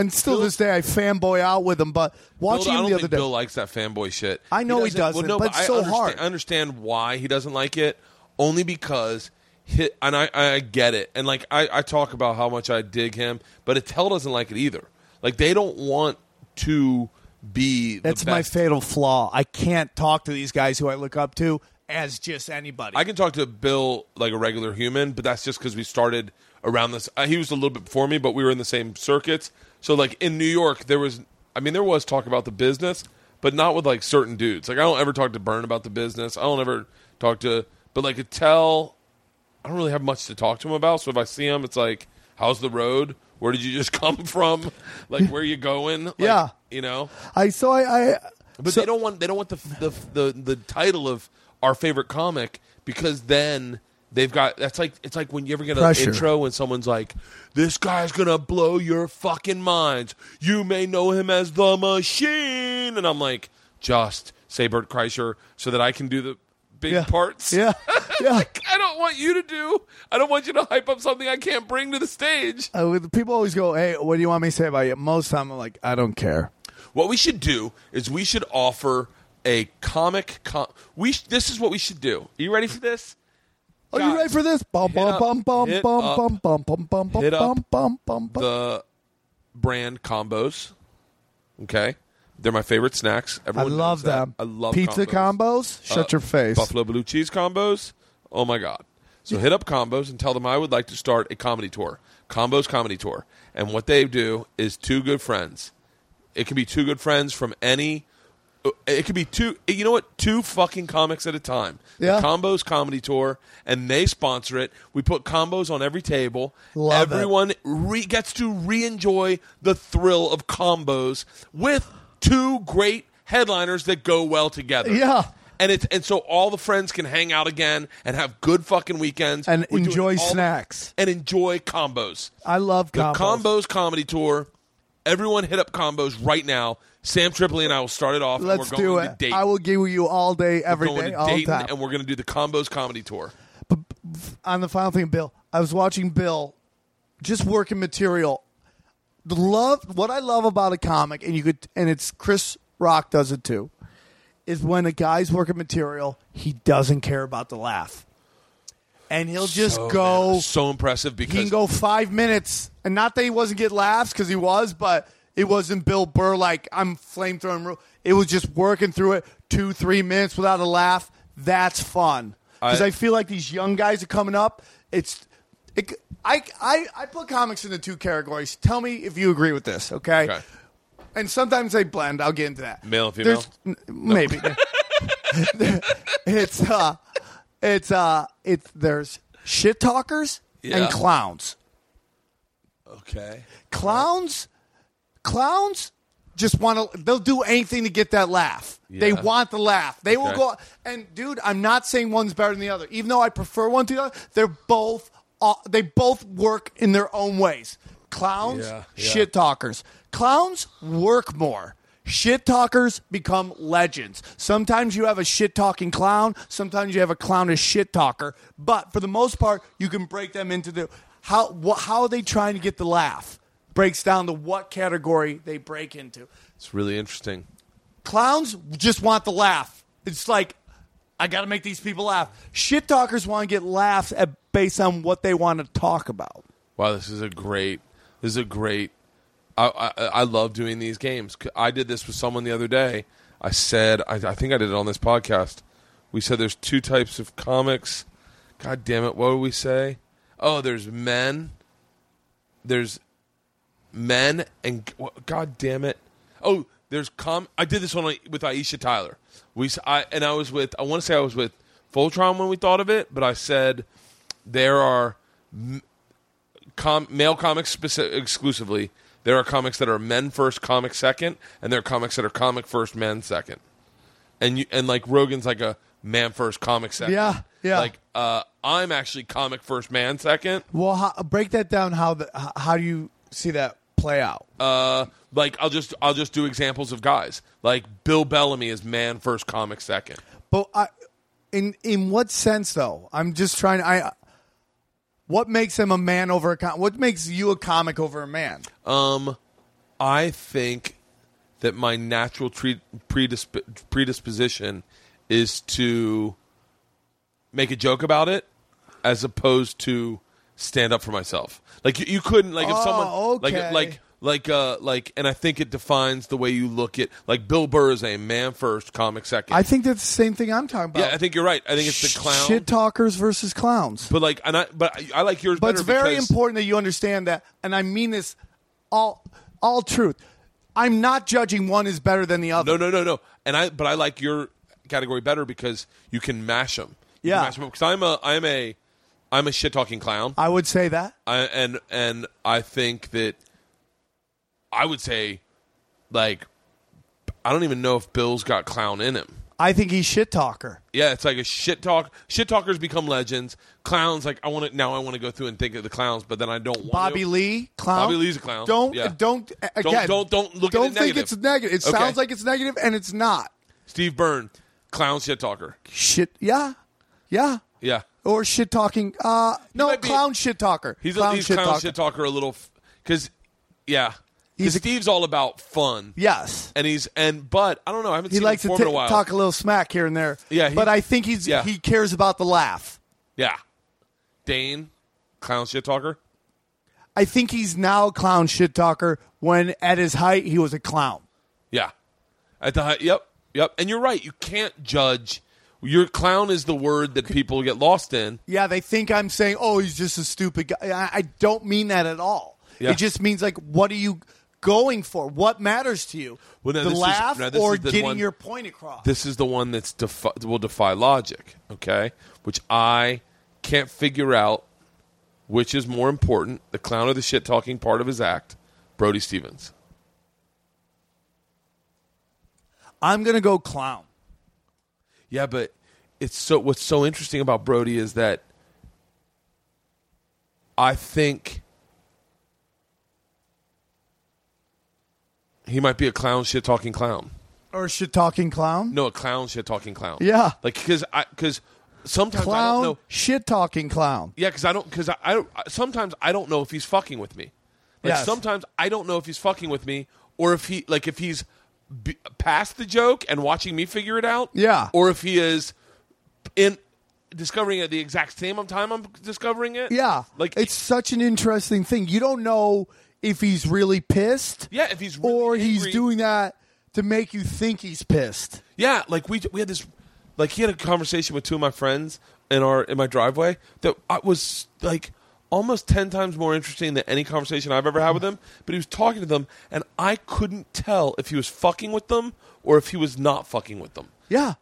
and still Bill- this day I fanboy out with him. But watching Bill, him the other day, Bill likes that fanboy shit. I know he doesn't, but it's I so understand, hard. I understand why he doesn't like it, only because hit, and I, I get it. And like I, I talk about how much I dig him, but Attell doesn't like it either. Like they don't want to be. The that's my fatal flaw. I can't talk to these guys who I look up to as just anybody. I can talk to Bill like a regular human, but that's just because we started around this. Uh, he was a little bit before me, but we were in the same circuits. So like in New York, there was, I mean, there was talk about the business, but not with like certain dudes. Like I don't ever talk to Burn about the business. I don't ever talk to, but like Attell, I don't really have much to talk to him about. So if I see him, it's like, how's the road? Where did you just come from? Like where are you going? Like, Yeah. you know. I so I, I But so- they don't want they don't want the, the the the title of our favorite comic because then they've got that's like it's like when you ever get an Pressure. intro when someone's like this guy's gonna blow your fucking minds. You may know him as the machine, and I'm like just say Bert Kreischer so that I can do the big yeah, parts. Yeah, yeah. Like, I don't want you to do. I don't want you to hype up something I can't bring to the stage. Uh, with- people always go, "Hey, what do you want me to say about you?" Most of the time, I'm like, "I don't care." What we should do is we should offer a comic. Com- we sh- this is what we should do. Are you ready for this? Are you ready for this? Bum bum bum bum bum bum bum bum hit up bum bum bum bum. The brand combos. Okay, they're my favorite snacks. I love knows that. them. I love them. pizza combos. Shut Uh, your face. Buffalo blue cheese combos. Oh my god! So hit up combos and tell them I would like to start a comedy tour. Combos comedy tour, and what they do is two good friends. It can be two good friends from any. Uh, it could be two. Uh, you know what? Two fucking comics at a time. Yeah. The combos comedy tour, and they sponsor it. We put combos on every table. Love it. Everyone re- gets to re-enjoy the thrill of combos with two great headliners that go well together Yeah. and it's and so all the friends can hang out again and have good fucking weekends And We're enjoy snacks. and enjoy combos. I love combos. The combos comedy tour. Everyone hit up combos right now. Sam Tripoli and I will start it off. Let's and we're do it. to Dayton. I will give you all day, every we're going day, to all Dayton, time. and we're going to do the combos comedy tour. But on the final thing, Bill, I was watching Bill just working material. The love, what I love about a comic, and you could, and it's Chris Rock does it too, is when a guy's working material, he doesn't care about the laugh, and he'll just Oh, go. man, so impressive because he can go five minutes, and not that he wasn't getting laughs because he was, but it wasn't Bill Burr like I'm flamethrowing. ru- It was just working through it two, three minutes without a laugh. That's fun because I- I, feel like these young guys are coming up. It's it, I, I I put comics into two categories. Tell me if you agree with this, okay? Okay. And sometimes they blend. I'll get into that. Male and female? There's- Maybe. it's uh, it's uh, it's there's shit talkers Yeah. and clowns okay. clowns clowns just want to. They'll do anything to get that laugh. They want the laugh. They will go. And dude, I'm not saying one's better than the other. Even though I prefer one to the other, they're both. Uh, they both work in their own ways. Clowns, Yeah, yeah. shit talkers. Clowns work more. Shit talkers become legends. Sometimes you have a shit talking clown. Sometimes you have a clownish shit talker. But for the most part, you can break them into the how. Wh- how are they trying to get the laugh? Breaks down to what category they break into. It's really interesting. Clowns just want the laugh. It's like I got to make these people laugh. Shit talkers want to get laughs at, based on what they want to talk about. Wow, this is a great. This is a great. I, I I love doing these games. I did this with someone the other day. I said I, I think I did it on this podcast. We said there's two types of comics. God damn it! What do we say? Oh, there's men. There's men and God damn it! Oh, there's com. I did this one with Aisha Tyler. We I and I was with. I want to say I was with Voltron when we thought of it, but I said there are com- male comics speci- exclusively. There are comics that are men first, comic second, and there are comics that are comic first, men second. And you and like Rogan's like a man first, comic second. Yeah, yeah. Like uh, I'm actually comic first, man second. Well, how, break that down. How the how, how do you see that play out? Uh, like I'll just I'll just do examples of guys. Like Bill Bellamy is man first, comic second. But I, in in what sense though? I'm just trying. I. What makes him a man over a com- What makes you a comic over a man? Um, I think that my natural tre- predisp- predisposition is to make a joke about it, as opposed to stand up for myself. Like you, you couldn't like if Oh, someone okay. like like like uh like, and I think it defines the way you look at like Bill Burr is a man first, comic second. I think that's the same thing I'm talking about. yeah, I think you're right. I think it's the clown. Shit talkers versus clowns. But like, and I, but I, I like yours But it's very because- important that you understand that, and I mean this all all truth. I'm not judging one is better than the other. No, no, no, no. And I, but I like your category better because you can mash them. Yeah. Because I'm a, I'm a, I'm a shit talking clown. I would say that. I, and and I think that I would say, like, I don't even know if Bill's got clown in him. I think he's shit talker. Yeah, it's like a shit talk. Shit talkers become legends. Clowns, like I want to now. I want to go through and think of the clowns, but then I don't. want Bobby to. Lee, clown. Bobby Lee's a clown. Don't Yeah. don't again. don't- don't look at Don't it think negative. it's negative. It Okay. sounds like it's negative, and it's not. Steve Byrne, clown shit talker. Shit. Yeah, yeah. Yeah, Or shit talking. Uh, no, be- clown shit talker. He's clown a he's shit clown talker. shit talker a little because yeah, He's Steve's all about fun. Yes. and he's and but I don't know. I haven't He seen likes him to perform in ta- a while. talk a little smack here and there. Yeah, he- but I think he's yeah. he cares about the laugh. yeah, Dane, clown shit talker. I think he's now a clown shit talker. When at his height, he was a clown. Yeah, at the high, yep, yep. And you're right. You can't judge. Your clown is the word that people get lost in. Yeah, they think I'm saying, "Oh, he's just a stupid guy." I, I don't mean that at all. Yeah. It just means like, what are you going for? What matters to you? Well, the this is- laugh or the getting one- your point across? This is the one that's defi- will defy logic. Okay, which I can't figure out which is more important: the clown or the shit talking part of his act. Brody Stevens. I'm gonna go clown. Yeah, but it's so what's so interesting about Brody is that I think he might be a clown shit talking clown. Or shit talking clown. No, a clown shit talking clown. Yeah. like because I because sometimes I don't Clown know. shit talking clown. Yeah, because I don't because I, I don't sometimes I don't know if he's fucking with me. Like Yes. sometimes I don't know if he's fucking with me or if he like if he's b- past the joke and watching me figure it out. Yeah. or if he is in discovering it the exact same time I'm discovering it. Yeah, like it's such an interesting thing. You don't know if he's really pissed. Yeah, if he's really or he's angry- doing that to make you think he's pissed. Yeah, like we we had this, like he had a conversation with two of my friends in our in my driveway that I was like almost ten times more interesting than any conversation I've ever had with him. But he was talking to them, and I couldn't tell if he was fucking with them or if he was not fucking with them. Yeah.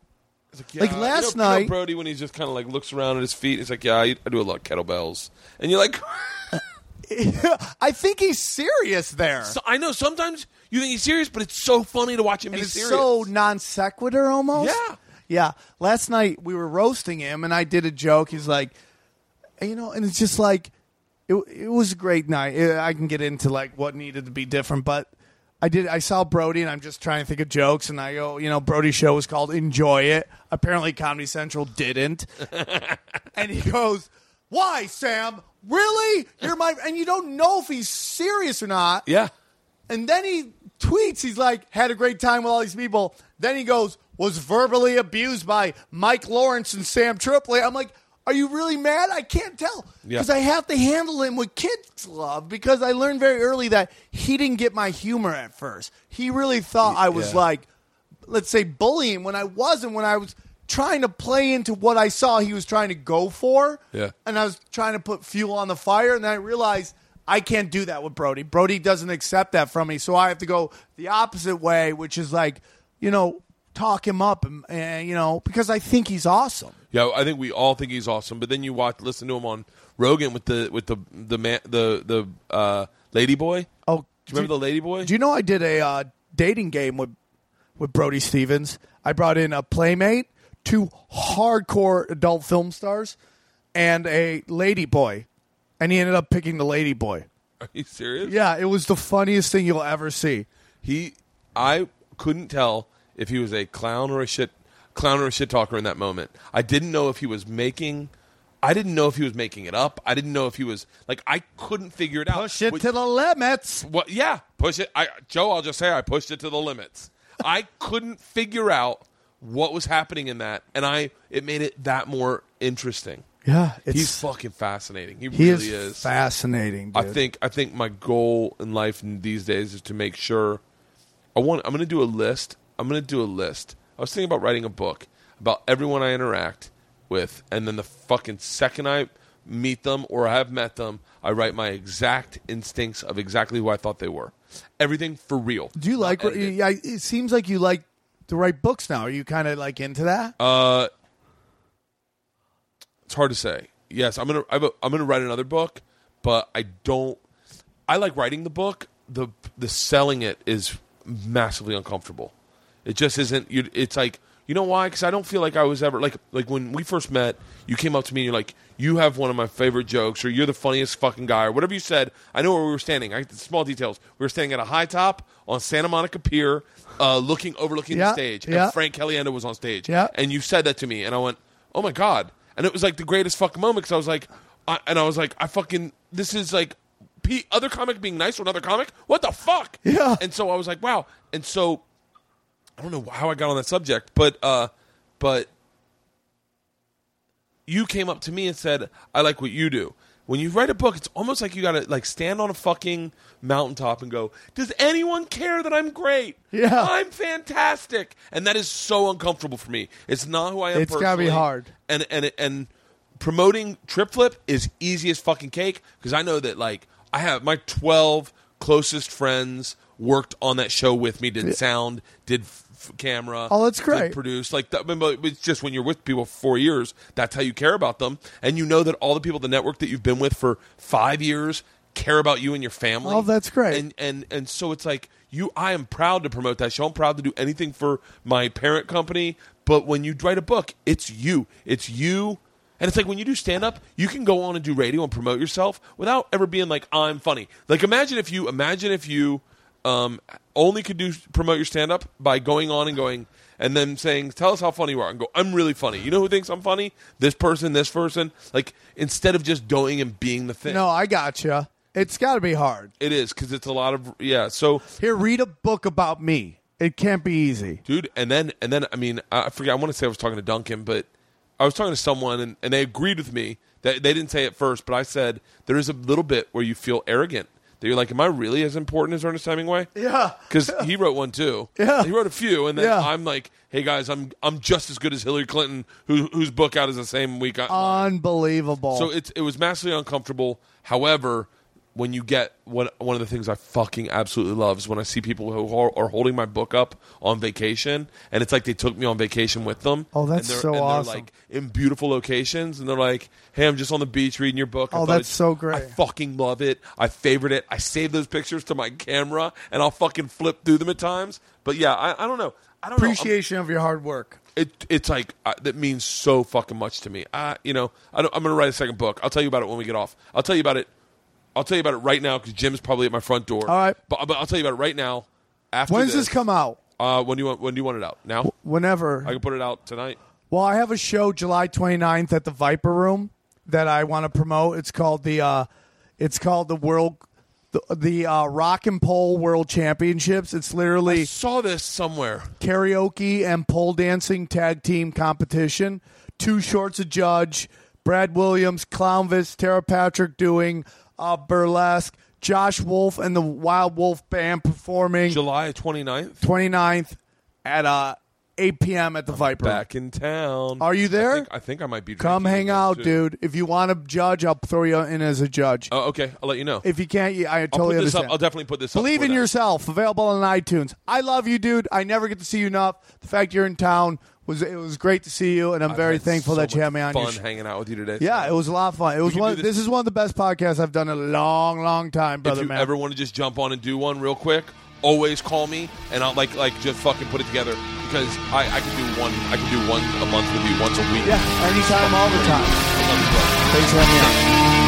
Like yeah, you last know- you know night- Brody when he just kind of like looks around at his feet. He's like, "Yeah, I, I do a lot of kettlebells," and you're like, I think he's serious there. So I know sometimes you think he's serious, but it's so funny to watch him And be it's serious. so non sequitur almost. Yeah. Yeah. Last night we were roasting him, and I did a joke. He's like, you know, and it's just like, it, it was a great night. I can get into like what needed to be different, but I did. I saw Brody, and I'm just trying to think of jokes, and I go, you know, Brody's show was called "Enjoy It." Apparently, Comedy Central didn't, and he goes, "Why, Sam? Really? You're my?" And you don't know if he's serious or not. yeah. And then he tweets, he's like, had a great time with all these people. Then he goes, was verbally abused by Mike Lawrence and Sam Tripoli. I'm like, are you really mad? I can't tell. Yeah. Because I have to handle him with kids' love because I learned very early that he didn't get my humor at first. He really thought I was Yeah. like, let's say, bullying when I wasn't, when I was trying to play into what I saw he was trying to go for. Yeah. And I was trying to put fuel on the fire, and then I realized I can't do that with Brody. Brody doesn't accept that from me, so I have to go the opposite way, which is like, you know, talk him up, and, and you know, because I think he's awesome. Yeah, I think we all think he's awesome. But then you watch, listen to him on Rogan with the with the the man the the uh, lady boy. Oh, Do you remember the lady boy? Do you know I did a uh, dating game with with Brody Stevens? I brought in a playmate, two hardcore adult film stars, and a lady boy, and he ended up picking the lady boy. Are you serious? Yeah, it was the funniest thing you'll ever see. He, I couldn't tell if he was a clown or a shit clown or a shit talker in that moment. I didn't know if he was making. I didn't know if he was making it up. I didn't know if he was like I couldn't figure it out. Push it What- to the limits. What? Yeah, push it. I, Joe, I'll just say I pushed it to the limits. I couldn't figure out what was happening in that, and I it made it that more interesting. Yeah, it's, He's fucking fascinating. He, he really is, is. fascinating. I think I think my goal in life these days is to make sure I want I'm going to do a list. I'm going to do a list. I was thinking about writing a book about everyone I interact with and then the fucking second I meet them or I have met them, I write my exact instincts of exactly who I thought they were. Everything for real. Do you like? Yeah, it seems like you like to write books now. Are you kind of like into that? Uh, it's hard to say. Yes, I'm gonna I have a, I'm gonna write another book, but I don't. I like writing the book. the The selling it is massively uncomfortable. It just isn't. You, it's like you know why? Because I don't feel like I was ever like like when we first met. You came up to me and you're like, "You have one of my favorite jokes," or "You're the funniest fucking guy," or whatever you said. I know where we were standing. I, small details. We were standing at a high top on Santa Monica Pier, uh, looking overlooking Yeah, the stage, yeah. and Frank Caliendo was on stage. Yeah. And you said that to me, and I went, "Oh my god!" And it was like the greatest fucking moment because I was like, I, and I was like, I fucking, this is like, P, other comic being nice to another comic. What the fuck? Yeah. And so I was like, wow. And so I don't know how I got on that subject, but uh, but you came up to me and said, I like what you do. When you write a book, it's almost like you got to like stand on a fucking mountaintop and go, "Does anyone care that I'm great? Yeah. I'm fantastic." And that is so uncomfortable for me. It's not who I am. It's gotta be personally. hard. And and and promoting Trip Flip is easy as fucking cake because I know that like I have my 12 closest friends worked on that show with me, did sound, did f- camera. Oh, that's great. Produce like that. But it's just when you're with people for four years, that's how you care about them, and you know that all the people the network that you've been with for five years care about you and your family. Oh, that's great. And and and so it's like you. I am proud to promote that show. I'm proud to do anything for my parent company. But when you write a book, it's you. It's you. And it's like when you do stand up, you can go on and do radio and promote yourself without ever being like, I'm funny. Like imagine if you imagine if you um, only could do promote your stand up by going on and going and then saying, Tell us how funny you are and go, I'm really funny. You know who thinks I'm funny? This person, this person. Like instead of just going and being the thing. No, I gotcha. It's got to be hard. It is because it's a lot of yeah. So Here, read a book about me. It can't be easy. dude and then and then i mean i forget i want to say i was talking to duncan but i was talking to someone and, and they agreed with me that they didn't say it first but i said there is a little bit where you feel arrogant that you're like am i really as important as ernest hemingway Yeah. because he wrote one too Yeah. he wrote a few and then Yeah. i'm like hey guys i'm i'm just as good as hillary clinton who, whose book out is the same week I, Unbelievable. so it, it was massively uncomfortable. However, when you get one one of the things I fucking absolutely love is when I see people who are, are holding my book up on vacation, and it's like they took me on vacation with them. Oh, that's and they're, so and awesome. They're like in beautiful locations, and they're like, "Hey, I'm just on the beach reading your book." I Oh, that's so great. I fucking love it. I favorite it. I save those pictures to my camera, and I'll fucking flip through them at times. But yeah, I, I don't know. I don't know. Appreciation of your hard work. it it's like uh, that means so fucking much to me. Uh, you know, I don't, I'm going to write a second book. I'll tell you about it when we get off. I'll tell you about it. I'll tell you about it right now because Jim's probably at my front door. All right. but, but I'll tell you about it right now. After When does this come out? Uh, when do you want? When do you want it out? Now? Whenever. I can put it out tonight. Well, I have a show July 29th at the Viper Room that I want to promote. It's called the uh, it's called the World the, the uh, Rock and Pole World Championships. It's I literally saw this somewhere. karaoke and pole dancing tag team competition. Two shorts a judge. Brad Williams, Clownvis, Tara Patrick doing uh, burlesque. Josh Wolf and the Wild Wolf Band performing July 29th. 29th at uh, 8 p.m. at the Viper. Back in town. Are you there? I think I, think I might be. Come hang out, too. dude. If you want to judge, I'll throw you in as a judge. Oh, okay. I'll let you know. if you can't, you- I I'll totally put this understand. up. I'll definitely put this. up Believe for in that. yourself. Available on iTunes. I love you, dude. I never get to see you enough. The fact you're in town was it was great to see you, and I'm I've very had thankful so that you much had me on Fun your show. hanging out with you today. Yeah, it was a lot of fun. It was can one. do this- This is one of the best podcasts I've done in a long, long time, brother if you man. ever want to just jump on and do one real quick, always call me and I'll like like just fucking put it together because I, I can do one I can do one a month with you once a week. yeah, anytime, all the time. I love you, brother. Thanks for having me on.